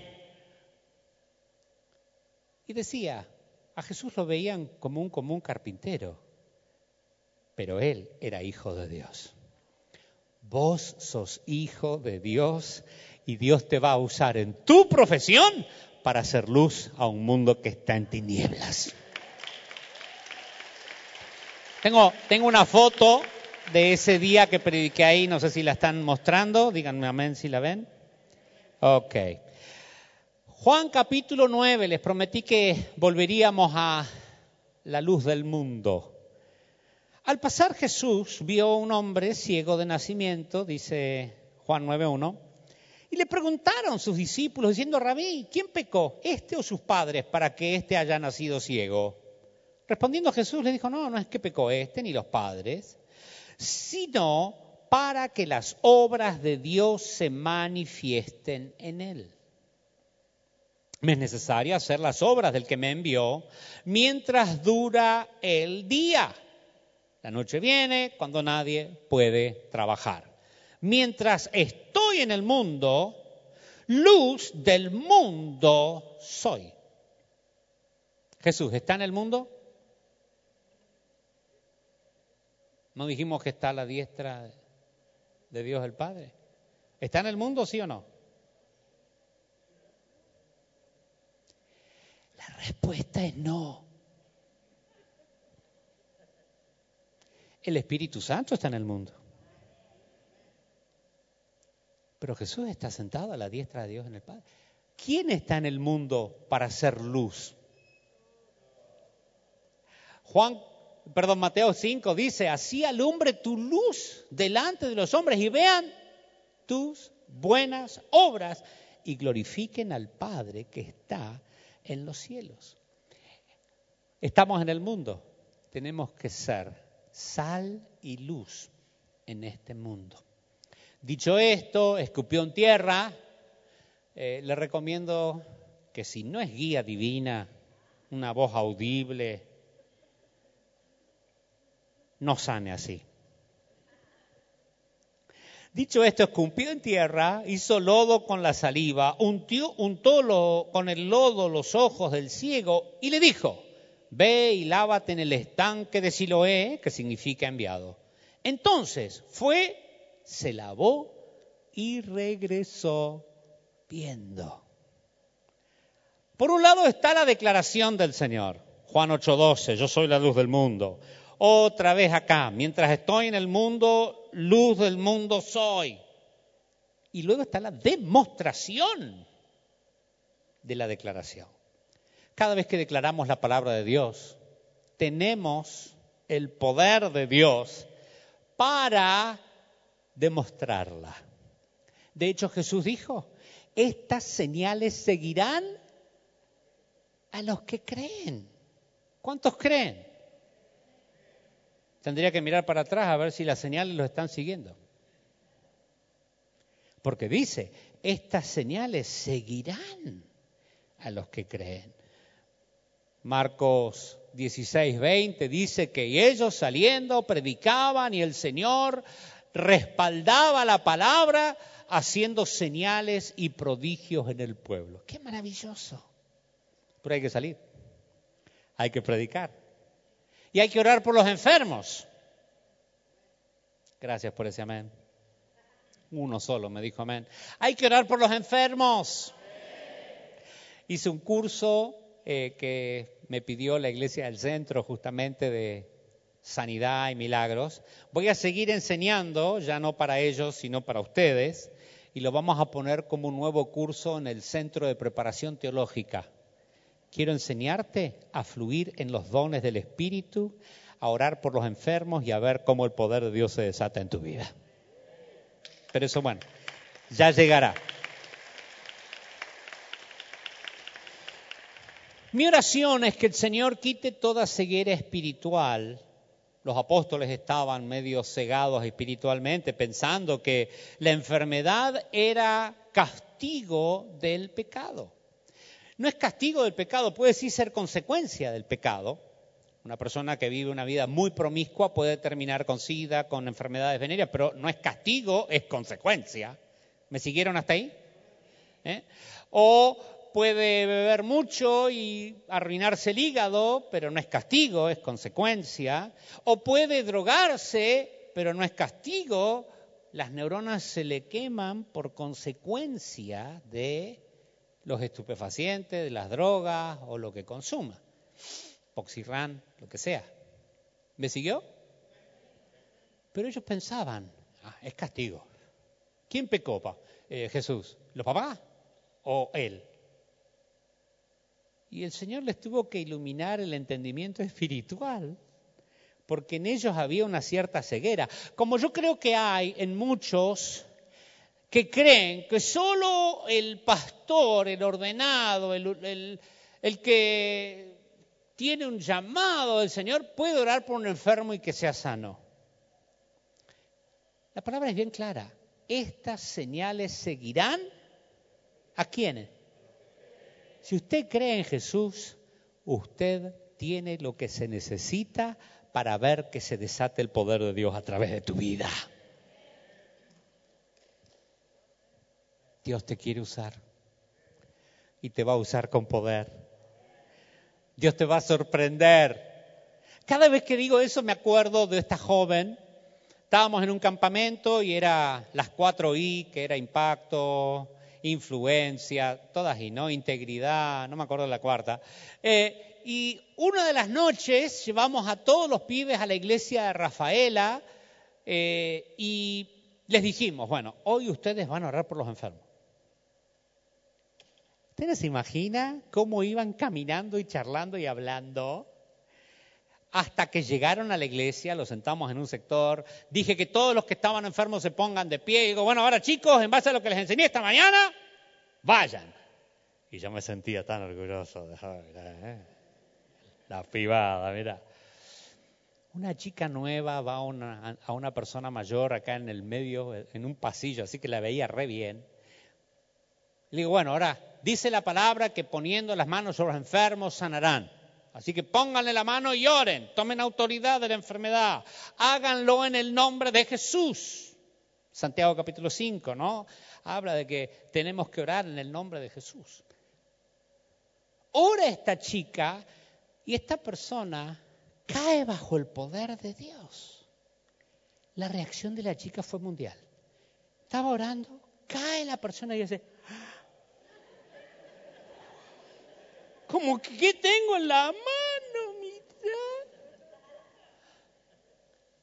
Y decía, a Jesús lo veían como un común carpintero, pero él era hijo de Dios. Vos sos hijo de Dios y Dios te va a usar en tu profesión para hacer luz a un mundo que está en tinieblas. Tengo, tengo una foto de ese día que prediqué ahí, no sé si la están mostrando, díganme amén si la ven. Ok. Juan capítulo 9, les prometí que volveríamos a la luz del mundo. Al pasar Jesús vio a un hombre ciego de nacimiento, dice Juan 9.1, y le preguntaron sus discípulos diciendo, Rabí, ¿quién pecó, este o sus padres, para que éste haya nacido ciego? Respondiendo Jesús le dijo, no, no es que pecó este ni los padres, sino para que las obras de Dios se manifiesten en él. Me es necesario hacer las obras del que me envió mientras dura el día. La noche viene cuando nadie puede trabajar mientras estoy en el mundo, luz del mundo soy. Jesús, ¿está en el mundo? ¿No dijimos que está a la diestra de Dios el Padre? ¿Está en el mundo, sí o no? La respuesta es no. El Espíritu Santo está en el mundo. Pero Jesús está sentado a la diestra de Dios en el Padre. ¿Quién está en el mundo para hacer luz? Juan, perdón, Mateo 5 dice, así alumbre tu luz delante de los hombres y vean tus buenas obras y glorifiquen al Padre que está en los cielos. Estamos en el mundo, tenemos que ser sal y luz en este mundo. Dicho esto, escupió en tierra. Eh, le recomiendo que si no es guía divina, una voz audible, no sane así. Dicho esto, escupió en tierra, hizo lodo con la saliva, untó con el lodo los ojos del ciego y le dijo, ve y lávate en el estanque de Siloé, que significa enviado. Entonces fue se lavó y regresó viendo. Por un lado está la declaración del Señor, Juan 8:12, yo soy la luz del mundo. Otra vez acá, mientras estoy en el mundo, luz del mundo soy. Y luego está la demostración de la declaración. Cada vez que declaramos la palabra de Dios, tenemos el poder de Dios para demostrarla. De hecho, Jesús dijo, estas señales seguirán a los que creen. ¿Cuántos creen? Tendría que mirar para atrás a ver si las señales los están siguiendo. Porque dice, estas señales seguirán a los que creen. Marcos 16, 20 dice que ellos saliendo predicaban y el Señor respaldaba la palabra haciendo señales y prodigios en el pueblo. ¡Qué maravilloso! Pero hay que salir, hay que predicar y hay que orar por los enfermos. Gracias por ese amén. Uno solo me dijo amén. Hay que orar por los enfermos. Hice un curso eh, que me pidió la iglesia del centro justamente de sanidad y milagros. Voy a seguir enseñando, ya no para ellos, sino para ustedes, y lo vamos a poner como un nuevo curso en el Centro de Preparación Teológica. Quiero enseñarte a fluir en los dones del Espíritu, a orar por los enfermos y a ver cómo el poder de Dios se desata en tu vida. Pero eso, bueno, ya llegará. Mi oración es que el Señor quite toda ceguera espiritual los apóstoles estaban medio cegados espiritualmente, pensando que la enfermedad era castigo del pecado. No es castigo del pecado, puede sí ser consecuencia del pecado. Una persona que vive una vida muy promiscua puede terminar con sida, con enfermedades venéreas, pero no es castigo, es consecuencia. ¿Me siguieron hasta ahí? ¿Eh? O puede beber mucho y arruinarse el hígado, pero no es castigo, es consecuencia. O puede drogarse, pero no es castigo, las neuronas se le queman por consecuencia de los estupefacientes, las drogas o lo que consuma. Poxirran, lo que sea. ¿Me siguió? Pero ellos pensaban, ah, es castigo. ¿Quién pecó? Eh, Jesús. ¿Los papás o él? Y el Señor les tuvo que iluminar el entendimiento espiritual, porque en ellos había una cierta ceguera. Como yo creo que hay en muchos que creen que solo el pastor, el ordenado, el, el que tiene un llamado del Señor puede orar por un enfermo y que sea sano. La palabra es bien clara. Estas señales seguirán a quiénes. Si usted cree en Jesús, usted tiene lo que se necesita para ver que se desate el poder de Dios a través de tu vida. Dios te quiere usar y te va a usar con poder. Dios te va a sorprender. Cada vez que digo eso me acuerdo de esta joven. Estábamos en un campamento y era las cuatro I, que era impacto, influencia, todas y no, integridad, no me acuerdo de la cuarta. Eh, y una de las noches llevamos a todos los pibes a la iglesia de Rafaela eh, y les dijimos, bueno, hoy ustedes van a orar por los enfermos. ¿Ustedes se imaginan cómo iban caminando y charlando y hablando? Hasta que llegaron a la iglesia, los sentamos en un sector, dije que todos los que estaban enfermos se pongan de pie y digo, bueno, ahora chicos, en base a lo que les enseñé esta mañana, vayan. Y yo me sentía tan orgulloso de ¿eh? la privada, mira. Una chica nueva va a una, a una persona mayor acá en el medio, en un pasillo, así que la veía re bien. Le digo, bueno, ahora dice la palabra que poniendo las manos sobre los enfermos sanarán. Así que pónganle la mano y oren, tomen autoridad de la enfermedad, háganlo en el nombre de Jesús. Santiago capítulo 5, ¿no? Habla de que tenemos que orar en el nombre de Jesús. Ora esta chica y esta persona cae bajo el poder de Dios. La reacción de la chica fue mundial. Estaba orando, cae la persona y dice, como que ¿qué tengo en la mano, mira.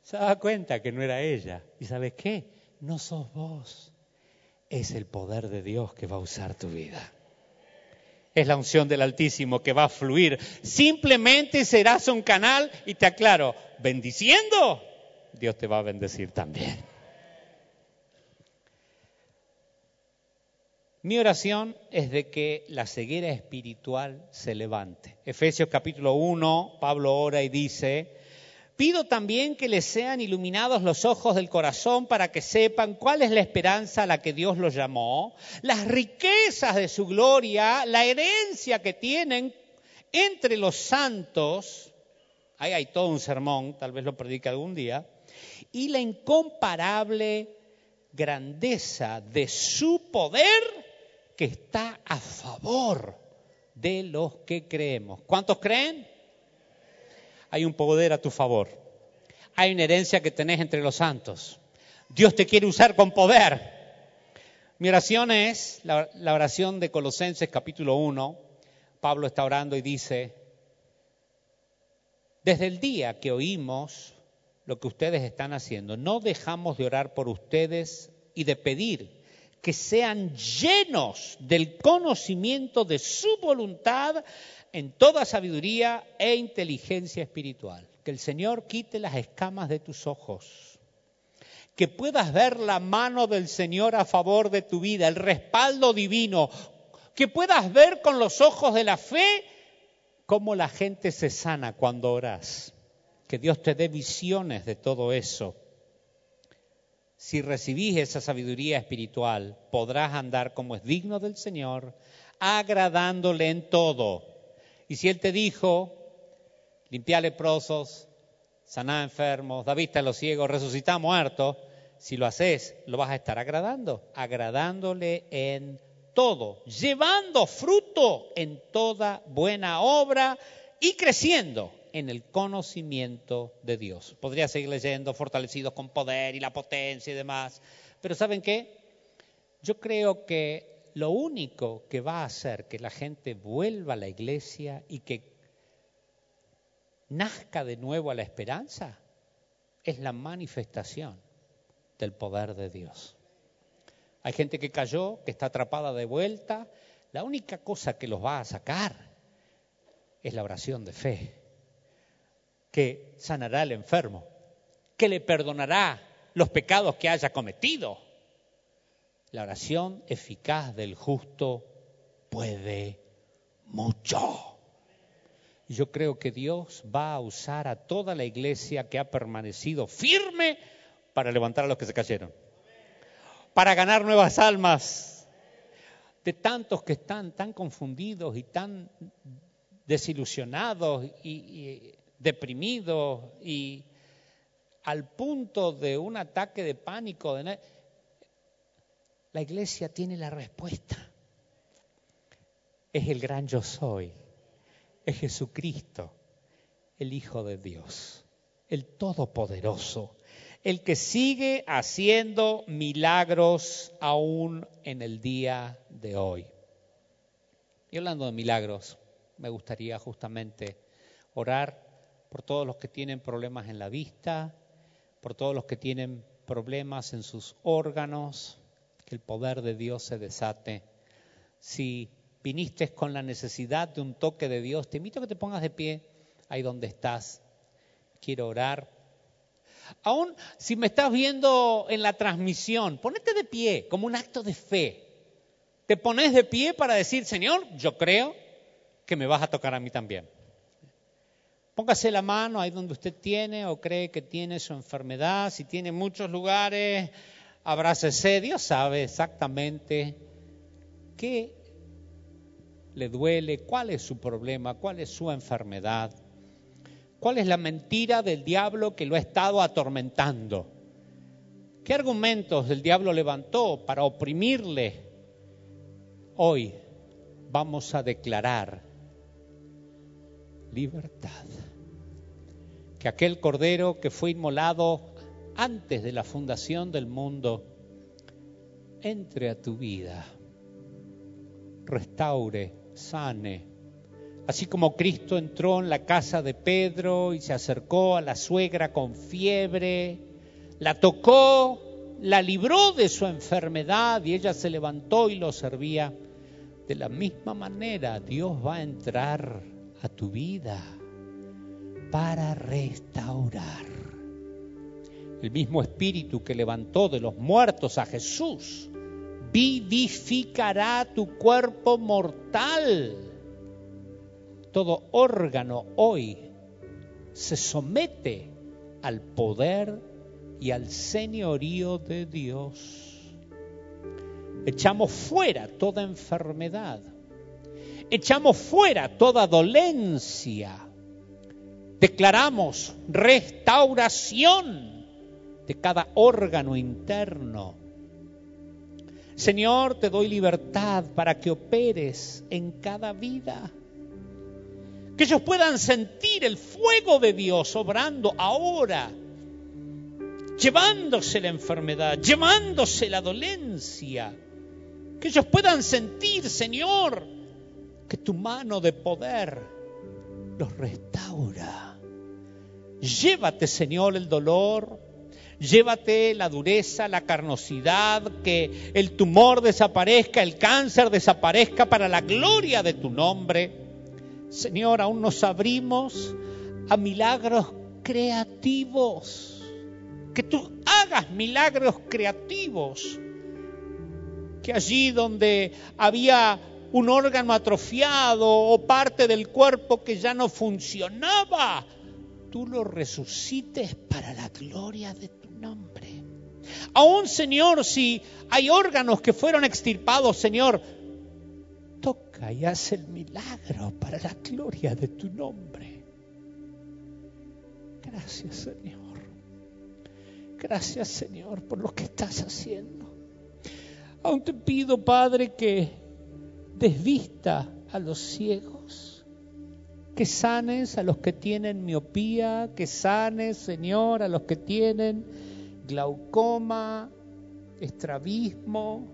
Se daba cuenta que no era ella. ¿Y sabes qué? No sos vos. Es el poder de Dios que va a usar tu vida. Es la unción del Altísimo que va a fluir. Simplemente serás un canal y te aclaro, bendiciendo, Dios te va a bendecir también. Mi oración es de que la ceguera espiritual se levante. Efesios capítulo 1, Pablo ora y dice, pido también que les sean iluminados los ojos del corazón para que sepan cuál es la esperanza a la que Dios los llamó, las riquezas de su gloria, la herencia que tienen entre los santos, ahí hay todo un sermón, tal vez lo predique algún día, y la incomparable grandeza de su poder que está a favor de los que creemos. ¿Cuántos creen? Hay un poder a tu favor. Hay una herencia que tenés entre los santos. Dios te quiere usar con poder. Mi oración es la, oración de Colosenses capítulo 1. Pablo está orando y dice, desde el día que oímos lo que ustedes están haciendo, no dejamos de orar por ustedes y de pedir que sean llenos del conocimiento de su voluntad en toda sabiduría e inteligencia espiritual. Que el Señor quite las escamas de tus ojos. Que puedas ver la mano del Señor a favor de tu vida, el respaldo divino. Que puedas ver con los ojos de la fe cómo la gente se sana cuando oras. Que Dios te dé visiones de todo eso si recibís esa sabiduría espiritual, podrás andar como es digno del Señor, agradándole en todo. Y si Él te dijo, limpiar leprosos, sanar enfermos, da vista a los ciegos, resucitar muertos, si lo haces, lo vas a estar agradando, agradándole en todo, llevando fruto en toda buena obra y creciendo en el conocimiento de Dios. Podría seguir leyendo, fortalecidos con poder y la potencia y demás. Pero ¿saben qué? Yo creo que lo único que va a hacer que la gente vuelva a la iglesia y que nazca de nuevo a la esperanza es la manifestación del poder de Dios. Hay gente que cayó, que está atrapada de vuelta. La única cosa que los va a sacar es la oración de fe, que sanará al enfermo, que le perdonará los pecados que haya cometido. La oración eficaz del justo puede mucho. Yo creo que Dios va a usar a toda la iglesia que ha permanecido firme para levantar a los que se cayeron, para ganar nuevas almas de tantos que están tan confundidos y tan desilusionados y, deprimidos y al punto de un ataque de pánico. La iglesia tiene la respuesta. Es el gran yo soy. Es Jesucristo, el Hijo de Dios, el Todopoderoso, el que sigue haciendo milagros aún en el día de hoy. Y hablando de milagros, me gustaría justamente orar por todos los que tienen problemas en la vista, por todos los que tienen problemas en sus órganos, que el poder de Dios se desate. Si viniste con la necesidad de un toque de Dios, te invito a que te pongas de pie ahí donde estás. Quiero orar. Aún si me estás viendo en la transmisión, ponete de pie como un acto de fe. Te pones de pie para decir, Señor, yo creo que me vas a tocar a mí también. Póngase la mano ahí donde usted tiene o cree que tiene su enfermedad. Si tiene muchos lugares, abrácese. Dios sabe exactamente qué le duele, cuál es su problema, cuál es su enfermedad, cuál es la mentira del diablo que lo ha estado atormentando. ¿Qué argumentos el diablo levantó para oprimirle? Hoy vamos a declarar libertad. Que aquel cordero que fue inmolado antes de la fundación del mundo entre a tu vida, restaure sane. Así como Cristo entró en la casa de Pedro y se acercó a la suegra con fiebre, la tocó, la libró de su enfermedad y ella se levantó y lo servía. De la misma manera Dios va a entrar a tu vida para restaurar. El mismo espíritu que levantó de los muertos a Jesús vivificará tu cuerpo mortal. Todo órgano hoy se somete al poder y al señorío de Dios. Echamos fuera toda enfermedad. Echamos fuera toda dolencia. Declaramos restauración de cada órgano interno Señor, te doy libertad para que operes en cada vida. Que ellos puedan sentir el fuego de Dios obrando ahora, llevándose la enfermedad, llevándose la dolencia. Que ellos puedan sentir, Señor, que tu mano de poder los restaura. Llévate, Señor, el dolor, Llévate la dureza, la carnosidad, que el tumor desaparezca, el cáncer desaparezca para la gloria de tu nombre. Señor, aún nos abrimos a milagros creativos. Que tú hagas milagros creativos. Que allí donde había un órgano atrofiado o parte del cuerpo que ya no funcionaba, tú lo resucites para la gloria de tu nombre. Aún, Señor, si hay órganos que fueron extirpados, Señor, toca y haz el milagro para la gloria de tu nombre. Gracias, Señor. Gracias, Señor, por lo que estás haciendo. Aún te pido, Padre, que desvista a los ciegos que sanes a los que tienen miopía, que sanes, Señor, a los que tienen glaucoma, estrabismo.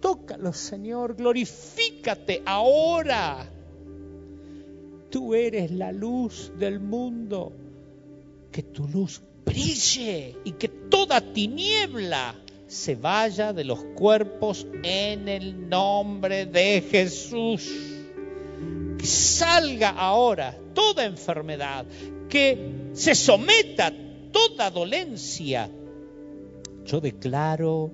Tócalos, Señor, glorifícate ahora. Tú eres la luz del mundo. Que tu luz brille y que toda tiniebla se vaya de los cuerpos en el nombre de Jesús salga ahora toda enfermedad, que se someta toda dolencia. Yo declaro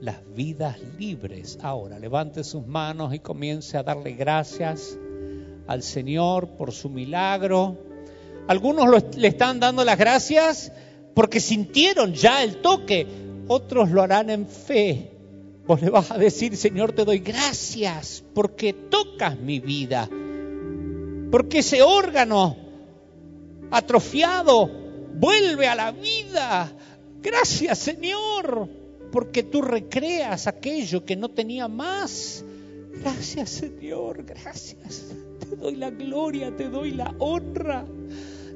las vidas libres. Ahora, levante sus manos y comience a darle gracias al Señor por su milagro. Algunos le están dando las gracias porque sintieron ya el toque, otros lo harán en fe. Vos le vas a decir, Señor, te doy gracias porque tocas mi vida, porque ese órgano atrofiado vuelve a la vida. Gracias, Señor, porque tú recreas aquello que no tenía más. Gracias, Señor, gracias. Te doy la gloria, te doy la honra,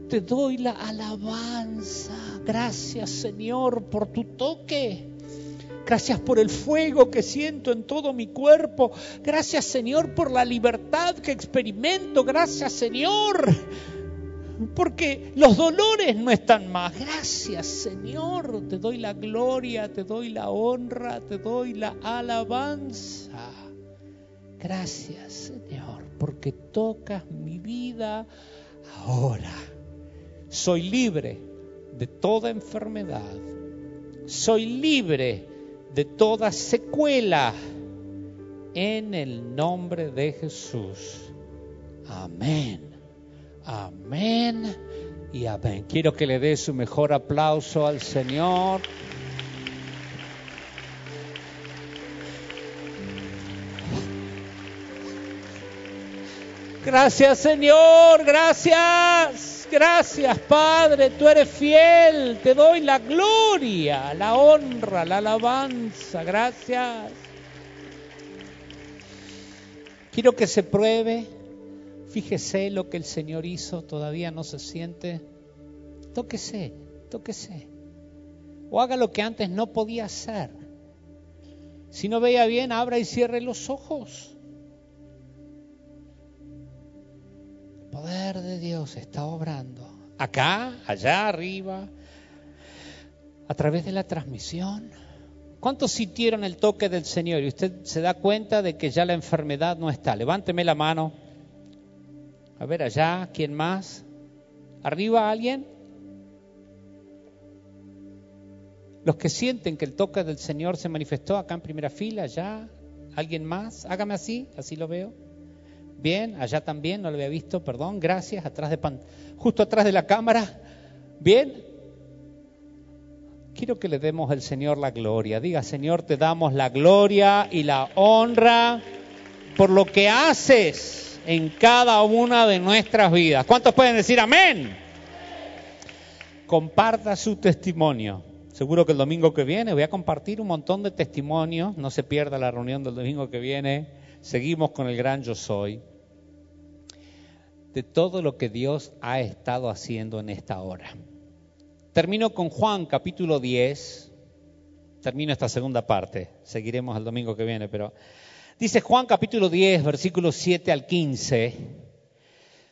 te doy la alabanza. Gracias, Señor, por tu toque. Gracias por el fuego que siento en todo mi cuerpo. Gracias Señor por la libertad que experimento. Gracias Señor porque los dolores no están más. Gracias Señor, te doy la gloria, te doy la honra, te doy la alabanza. Gracias Señor, porque tocas mi vida ahora. Soy libre de toda enfermedad. Soy libre de toda secuela. En el nombre de Jesús. Amén. Amén y amén. Quiero que le dé su mejor aplauso al Señor. Gracias Señor, gracias, gracias Padre, tú eres fiel, te doy la gloria, la honra, la alabanza, gracias. Quiero que se pruebe Fíjese lo que el Señor hizo, todavía no se siente. Tóquese, tóquese. O haga lo que antes no podía hacer. Si no veía bien, abra y cierre los ojos. Poder de Dios está obrando. Acá, allá arriba, a través de la transmisión. ¿Cuántos sintieron el toque del Señor? Y usted se da cuenta de que ya la enfermedad no está. Levánteme la mano. A ver, allá, ¿quién más? ¿Arriba alguien? Los que sienten que el toque del Señor se manifestó acá en primera fila, allá, ¿alguien más? Hágame así, así lo veo. Bien, allá también, no lo había visto, perdón, gracias, atrás de pan, justo atrás de la cámara. Bien. Quiero que le demos al Señor la gloria. Diga, Señor, te damos la gloria y la honra por lo que haces en cada una de nuestras vidas. ¿Cuántos pueden decir amén? Comparta su testimonio. Seguro que el domingo que viene voy a compartir un montón de testimonios. No se pierda la reunión del domingo que viene. Seguimos con el gran yo soy. De todo lo que Dios ha estado haciendo en esta hora. Termino con Juan capítulo 10. Termino esta segunda parte. Seguiremos el domingo que viene, pero Dice Juan capítulo 10, versículos 7 al 15.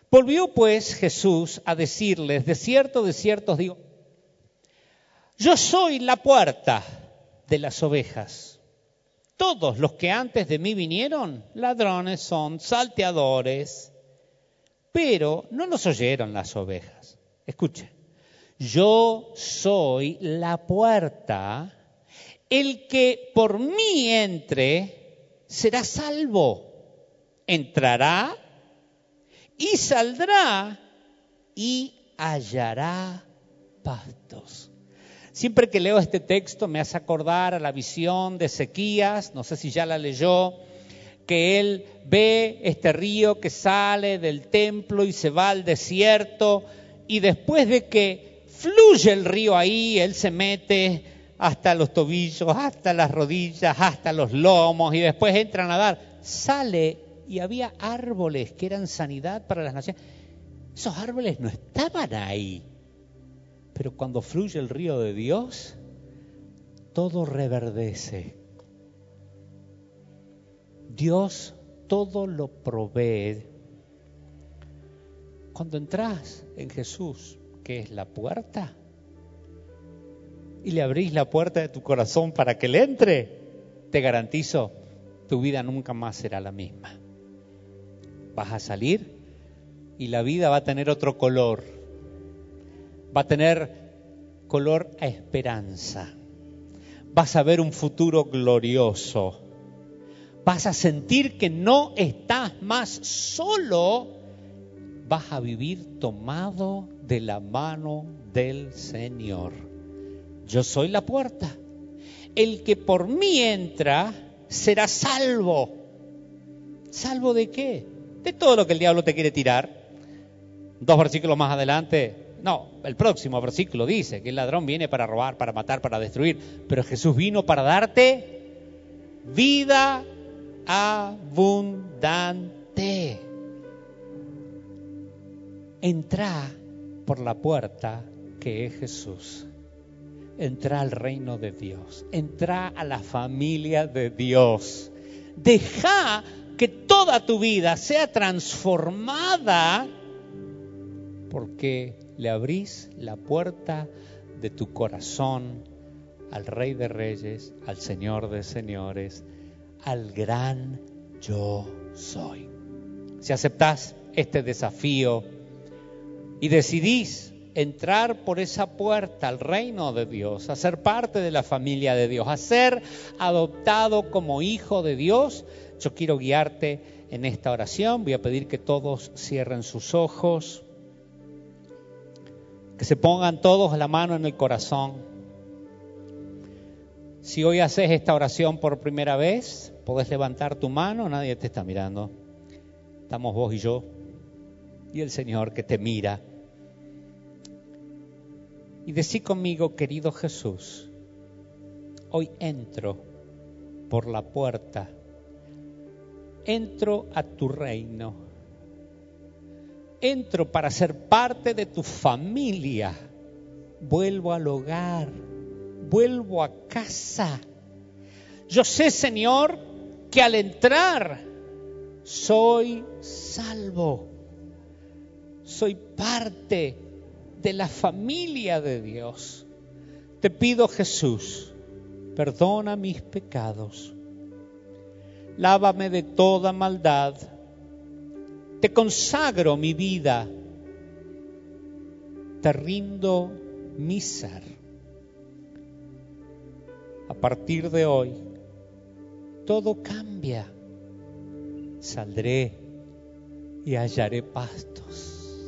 Volvió pues Jesús a decirles, de cierto, de cierto os digo, yo soy la puerta de las ovejas. Todos los que antes de mí vinieron, ladrones son, salteadores, pero no los oyeron las ovejas. Escuchen, yo soy la puerta, el que por mí entre, será salvo. Entrará y saldrá y hallará pastos. Siempre que leo este texto me hace acordar a la visión de Ezequías, no sé si ya la leyó, que él ve este río que sale del templo y se va al desierto y después de que fluye el río ahí, él se mete hasta los tobillos, hasta las rodillas, hasta los lomos y después entra a nadar. Sale y había árboles que eran sanidad para las naciones. Esos árboles no estaban ahí. Pero cuando fluye el río de Dios, todo reverdece. Dios todo lo provee. Cuando entras en Jesús, que es la puerta, y le abrís la puerta de tu corazón para que le entre, te garantizo, tu vida nunca más será la misma. vas a salir y la vida va a tener otro color. Va a tener color a esperanza. Vas a ver un futuro glorioso. Vas a sentir que no estás más solo. Vas a vivir tomado de la mano del Señor. Yo soy la puerta. El que por mí entra será salvo. ¿Salvo de qué? De todo lo que el diablo te quiere tirar. Dos versículos más adelante, no, el próximo versículo dice que el ladrón viene para robar, para matar, para destruir, pero Jesús vino para darte vida abundante. Entra por la puerta que es Jesús. Entra al reino de Dios. Entra a la familia de Dios. Deja que toda tu vida sea transformada porque le abrís la puerta de tu corazón al Rey de Reyes, al Señor de Señores, al gran yo soy. Si aceptás este desafío y decidís entrar por esa puerta al reino de Dios, a ser parte de la familia de Dios, a ser adoptado como hijo de Dios, yo quiero guiarte en esta oración. Voy a pedir que todos cierren sus ojos, que se pongan todos la mano en el corazón. Si hoy haces esta oración por primera vez, podés levantar tu mano, nadie te está mirando. Estamos vos y yo y el Señor que te mira. Y decí conmigo, querido Jesús, hoy entro por la puerta entro a tu reino. Entro para ser parte de tu familia. Vuelvo al hogar. Vuelvo a casa. Yo sé, Señor, que al entrar soy salvo. Soy parte de la familia de Dios. Te pido, Jesús, perdona mis pecados lávame de toda maldad. Te consagro mi vida, te rindo mi ser. A partir de hoy, todo cambia. Saldré y hallaré pastos.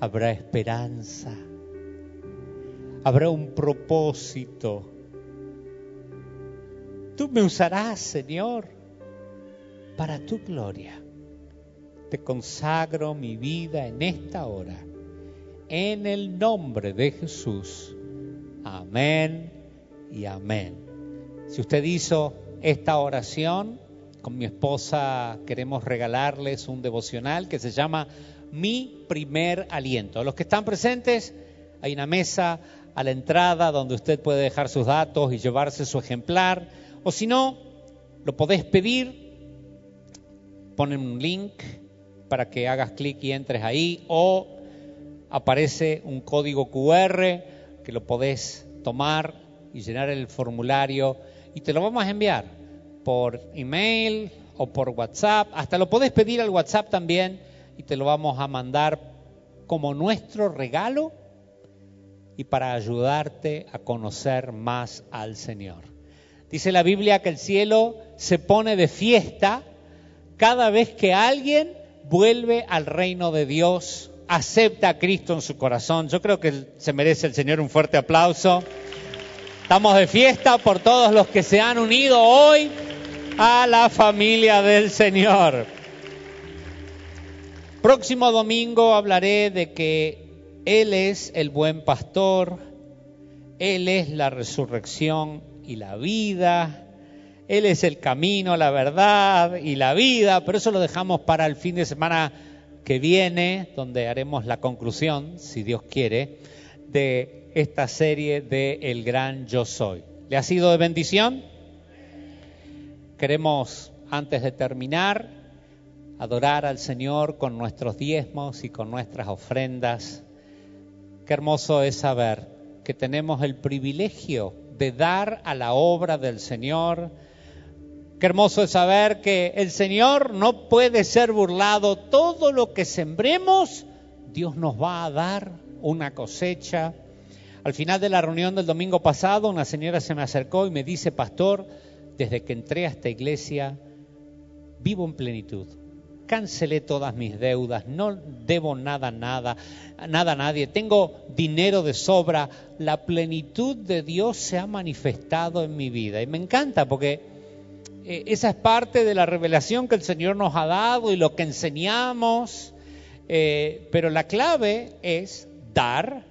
Habrá esperanza. Habrá un propósito Tú me usarás, Señor, para tu gloria. Te consagro mi vida en esta hora. En el nombre de Jesús. Amén y amén. Si usted hizo esta oración, con mi esposa queremos regalarles un devocional que se llama Mi primer aliento. Los que están presentes, hay una mesa a la entrada donde usted puede dejar sus datos y llevarse su ejemplar. O si no, lo podés pedir, ponen un link para que hagas clic y entres ahí, o aparece un código QR que lo podés tomar y llenar el formulario y te lo vamos a enviar por email o por WhatsApp. Hasta lo podés pedir al WhatsApp también y te lo vamos a mandar como nuestro regalo y para ayudarte a conocer más al Señor. Dice la Biblia que el cielo se pone de fiesta cada vez que alguien vuelve al reino de Dios, acepta a Cristo en su corazón. Yo creo que se merece el Señor un fuerte aplauso. Estamos de fiesta por todos los que se han unido hoy a la familia del Señor. Próximo domingo hablaré de que Él es el buen pastor, Él es la resurrección y la vida. Él es el camino, la verdad y la vida, pero eso lo dejamos para el fin de semana que viene, donde haremos la conclusión, si Dios quiere, de esta serie de El Gran Yo Soy. ¿Le ha sido de bendición? Queremos, antes de terminar, adorar al Señor con nuestros diezmos y con nuestras ofrendas. Qué hermoso es saber que tenemos el privilegio de dar a la obra del Señor Qué hermoso es saber que el Señor no puede ser burlado. Todo lo que sembremos, Dios nos va a dar una cosecha. Al final de la reunión del domingo pasado, una señora se me acercó y me dice, pastor, desde que entré a esta iglesia, vivo en plenitud. Cancelé todas mis deudas, no debo nada, nada, nada a nadie, tengo dinero de sobra. La plenitud de Dios se ha manifestado en mi vida. Y me encanta porque eh, esa es parte de la revelación que el Señor nos ha dado y lo que enseñamos, eh, pero la clave es dar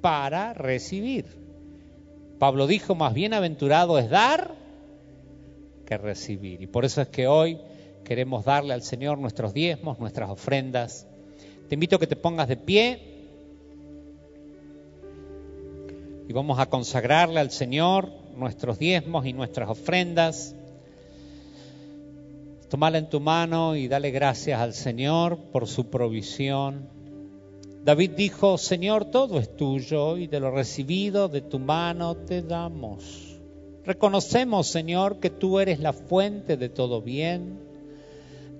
para recibir. Pablo dijo, más bienaventurado es dar que recibir. Y por eso es que hoy queremos darle al Señor nuestros diezmos, nuestras ofrendas. Te invito a que te pongas de pie y vamos a consagrarle al Señor nuestros diezmos y nuestras ofrendas. Tómala en tu mano y dale gracias al Señor por su provisión. David dijo, Señor, todo es tuyo y de lo recibido de tu mano te damos. Reconocemos, Señor, que tú eres la fuente de todo bien,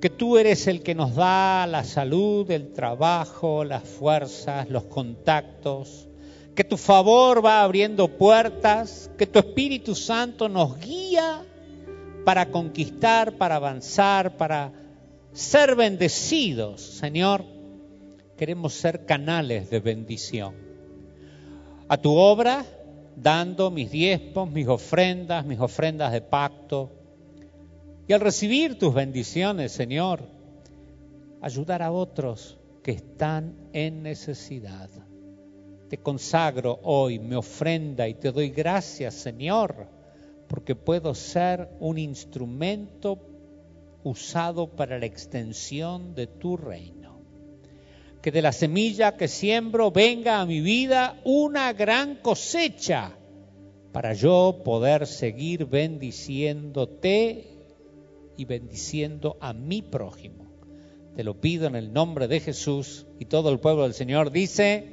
que tú eres el que nos da la salud, el trabajo, las fuerzas, los contactos, que tu favor va abriendo puertas, que tu Espíritu Santo nos guía para conquistar, para avanzar, para ser bendecidos, Señor. Queremos ser canales de bendición. A tu obra, dando mis diezmos, mis ofrendas, mis ofrendas de pacto. Y al recibir tus bendiciones, Señor, ayudar a otros que están en necesidad. Te consagro hoy mi ofrenda y te doy gracias, Señor porque puedo ser un instrumento usado para la extensión de tu reino. Que de la semilla que siembro venga a mi vida una gran cosecha para yo poder seguir bendiciéndote y bendiciendo a mi prójimo. Te lo pido en el nombre de Jesús y todo el pueblo del Señor dice,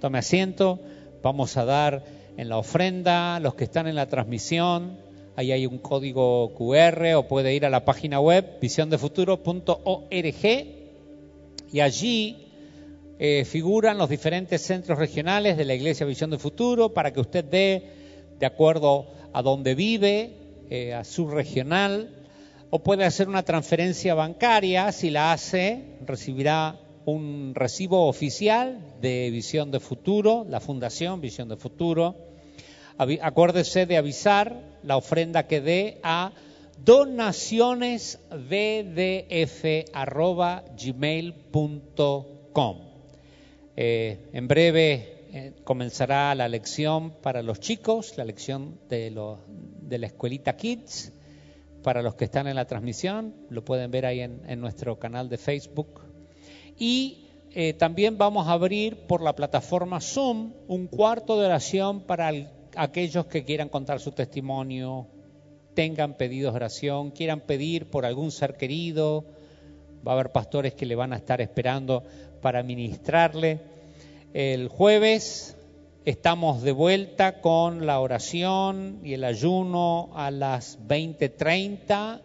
tome asiento, vamos a dar en la ofrenda, los que están en la transmisión, ahí hay un código QR o puede ir a la página web visiondefuturo.org y allí eh, figuran los diferentes centros regionales de la Iglesia Visión de Futuro para que usted dé de acuerdo a donde vive, eh, a su regional, o puede hacer una transferencia bancaria, si la hace, recibirá un recibo oficial de Visión de Futuro, la Fundación Visión de Futuro, acuérdese de avisar la ofrenda que dé a donacionesvdf.gmail.com. Eh, en breve eh, comenzará la lección para los chicos, la lección de, de, la escuelita Kids. Para los que están en la transmisión, lo pueden ver ahí en, nuestro canal de Facebook. Y eh, también vamos a abrir por la plataforma Zoom un cuarto de oración para el aquellos que quieran contar su testimonio, tengan pedidos de oración, quieran pedir por algún ser querido, va a haber pastores que le van a estar esperando para ministrarle. El jueves estamos de vuelta con la oración y el ayuno a las 20:30.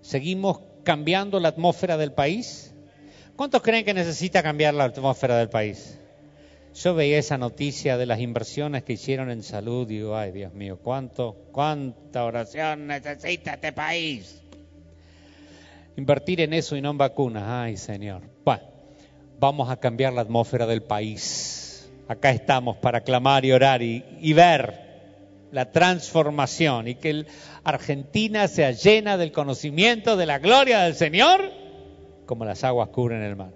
Seguimos cambiando la atmósfera del país. ¿Cuántos creen que necesita cambiar la atmósfera del país? Yo veía esa noticia de las inversiones que hicieron en salud y digo, ay Dios mío, ¿cuánto, cuánta oración necesita este país? Invertir en eso y no en vacunas, ay Señor. Bueno, vamos a cambiar la atmósfera del país. Acá estamos para clamar y orar y, y ver la transformación y que Argentina sea llena del conocimiento de la gloria del Señor como las aguas cubren el mar.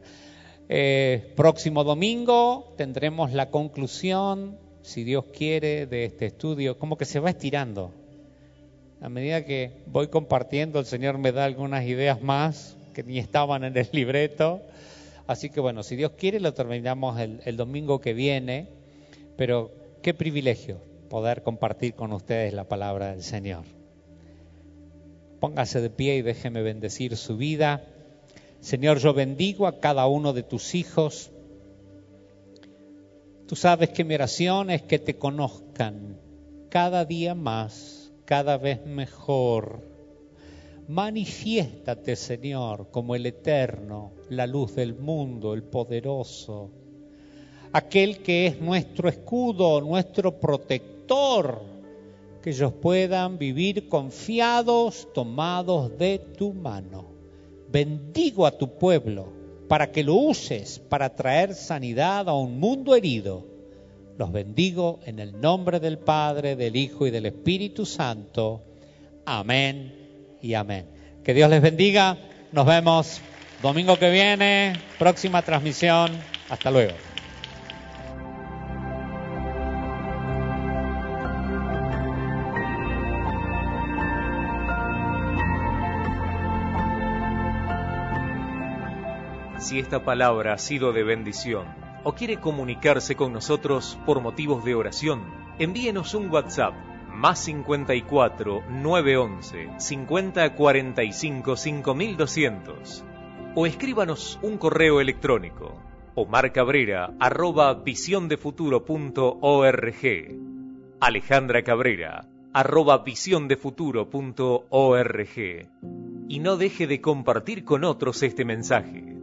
Eh, próximo domingo tendremos la conclusión, si Dios quiere, de este estudio, como que se va estirando. A medida que voy compartiendo, el Señor me da algunas ideas más que ni estaban en el libreto. Así que bueno, si Dios quiere, lo terminamos el, el domingo que viene. Pero qué privilegio poder compartir con ustedes la palabra del Señor. Póngase de pie y déjeme bendecir su vida. Señor, yo bendigo a cada uno de tus hijos. Tú sabes que mi oración es que te conozcan cada día más cada vez mejor. Manifiéstate, Señor, como el eterno, la luz del mundo, el poderoso, aquel que es nuestro escudo, nuestro protector, que ellos puedan vivir confiados, tomados de tu mano. Bendigo a tu pueblo para que lo uses para traer sanidad a un mundo herido. Los bendigo en el nombre del Padre, del Hijo y del Espíritu Santo. Amén y amén. Que Dios les bendiga. Nos vemos domingo que viene, próxima transmisión. Hasta luego. Si esta palabra ha sido de bendición o quiere comunicarse con nosotros por motivos de oración, envíenos un WhatsApp más 54 911 50 45 5200 o escríbanos un correo electrónico Omar Cabrera arroba visiondefuturo.org Alejandra Cabrera arroba visiondefuturo.org y no deje de compartir con otros este mensaje.